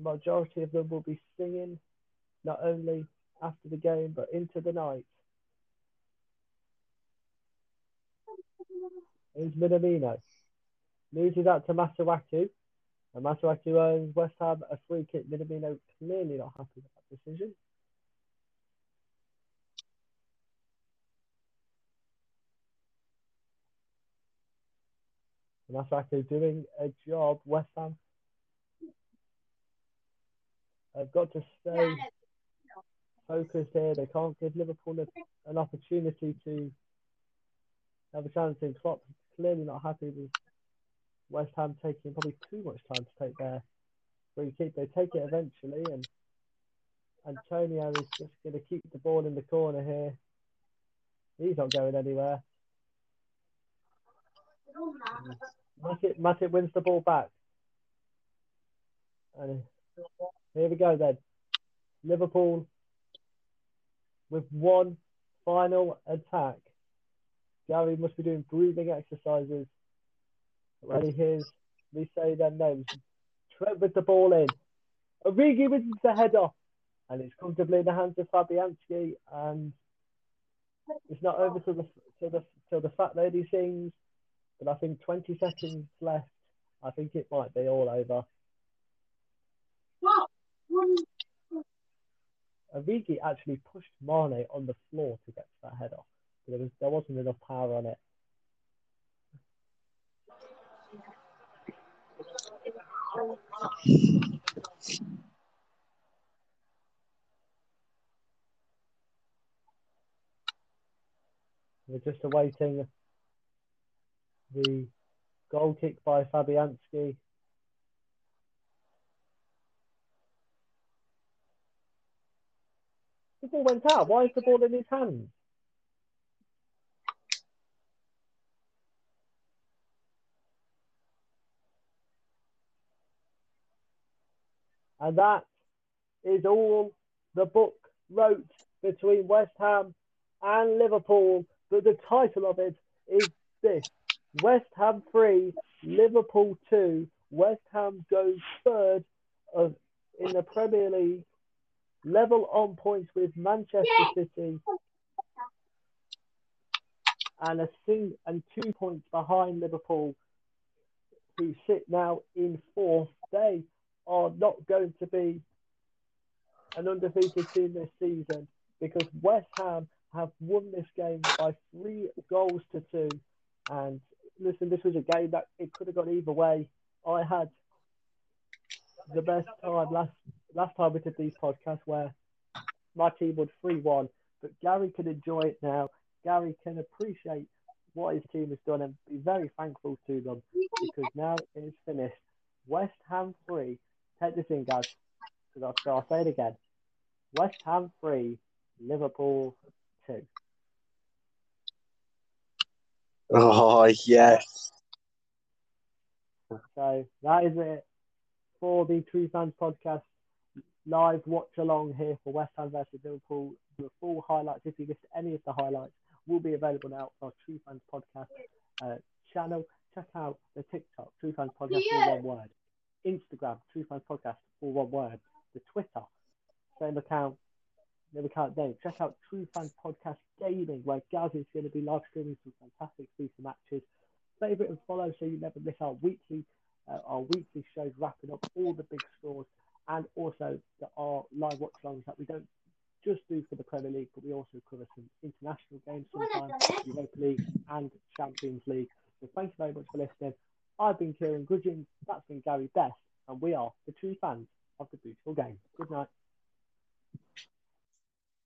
majority of them will be singing not only after the game but into the night. Here's Minamino. It out to Masuaku. And owns West Ham a free kick. Minamino clearly not happy with that decision. Masuaku doing a job. West Ham have got to stay focused here. They can't give Liverpool a, an opportunity to have a chance. And Klopp clearly not happy with West Ham taking probably too much time to take their free kick. They take it eventually, and Antonio is just going to keep the ball in the corner here. He's not going anywhere. Matip wins the ball back. And here we go then. Liverpool with one final attack. Gary must be doing breathing exercises. Ready, hears me say their names. Trent with the ball in. Origi wins the header. And it's comfortably in the hands of Fabianski. And it's not over till the till the till the fat lady sings. But I think 20 seconds left. I think it might be all over. What? Origi actually pushed Mane on the floor to get that header. There, was, there wasn't enough power on it. We're just awaiting the goal kick by Fabianski. The ball went out. Why is the ball in his hands? And that is all the book wrote between West Ham and Liverpool. But the title of it is this West Ham 3, Liverpool 2. West Ham goes third of, in the Premier League, level on points with Manchester City, and a sing and two points behind Liverpool, who sit now in fourth. They are not going to be an undefeated team this season because West Ham have won this game by three goals to two. And listen, this was a game that it could have gone either way. I had the best time last last time we did these podcasts where my team would three one, but Gary can enjoy it now. Gary can appreciate what his team has done and be very thankful to them because now it is finished. West Ham three. Take this in, guys, because I'll, I'll say it again. West Ham three, Liverpool two. Oh yes. So that is it for the True Fans podcast live watch along here for West Ham versus Liverpool. The full highlights, if you missed any of the highlights, will be available now on our True Fans podcast uh, channel. Check out the TikTok, True Fans podcast, all one word. Instagram, True Fans podcast, all one word. The Twitter, same account, same account name. Check out True Fans podcast gaming, where Gaz is going to be live streaming some fantastic FIFA matches. Favorite and follow so you never miss our weekly uh, our weekly shows wrapping up all the big scores and also there are live watch alongs that we don't just do for the Premier League, but we also cover some international games sometimes, Europa League and Champions League. So thank you very much for listening. I've been Kieran Gudgeon, that's been Gary Best, and we are the true fans of the beautiful game. Good night.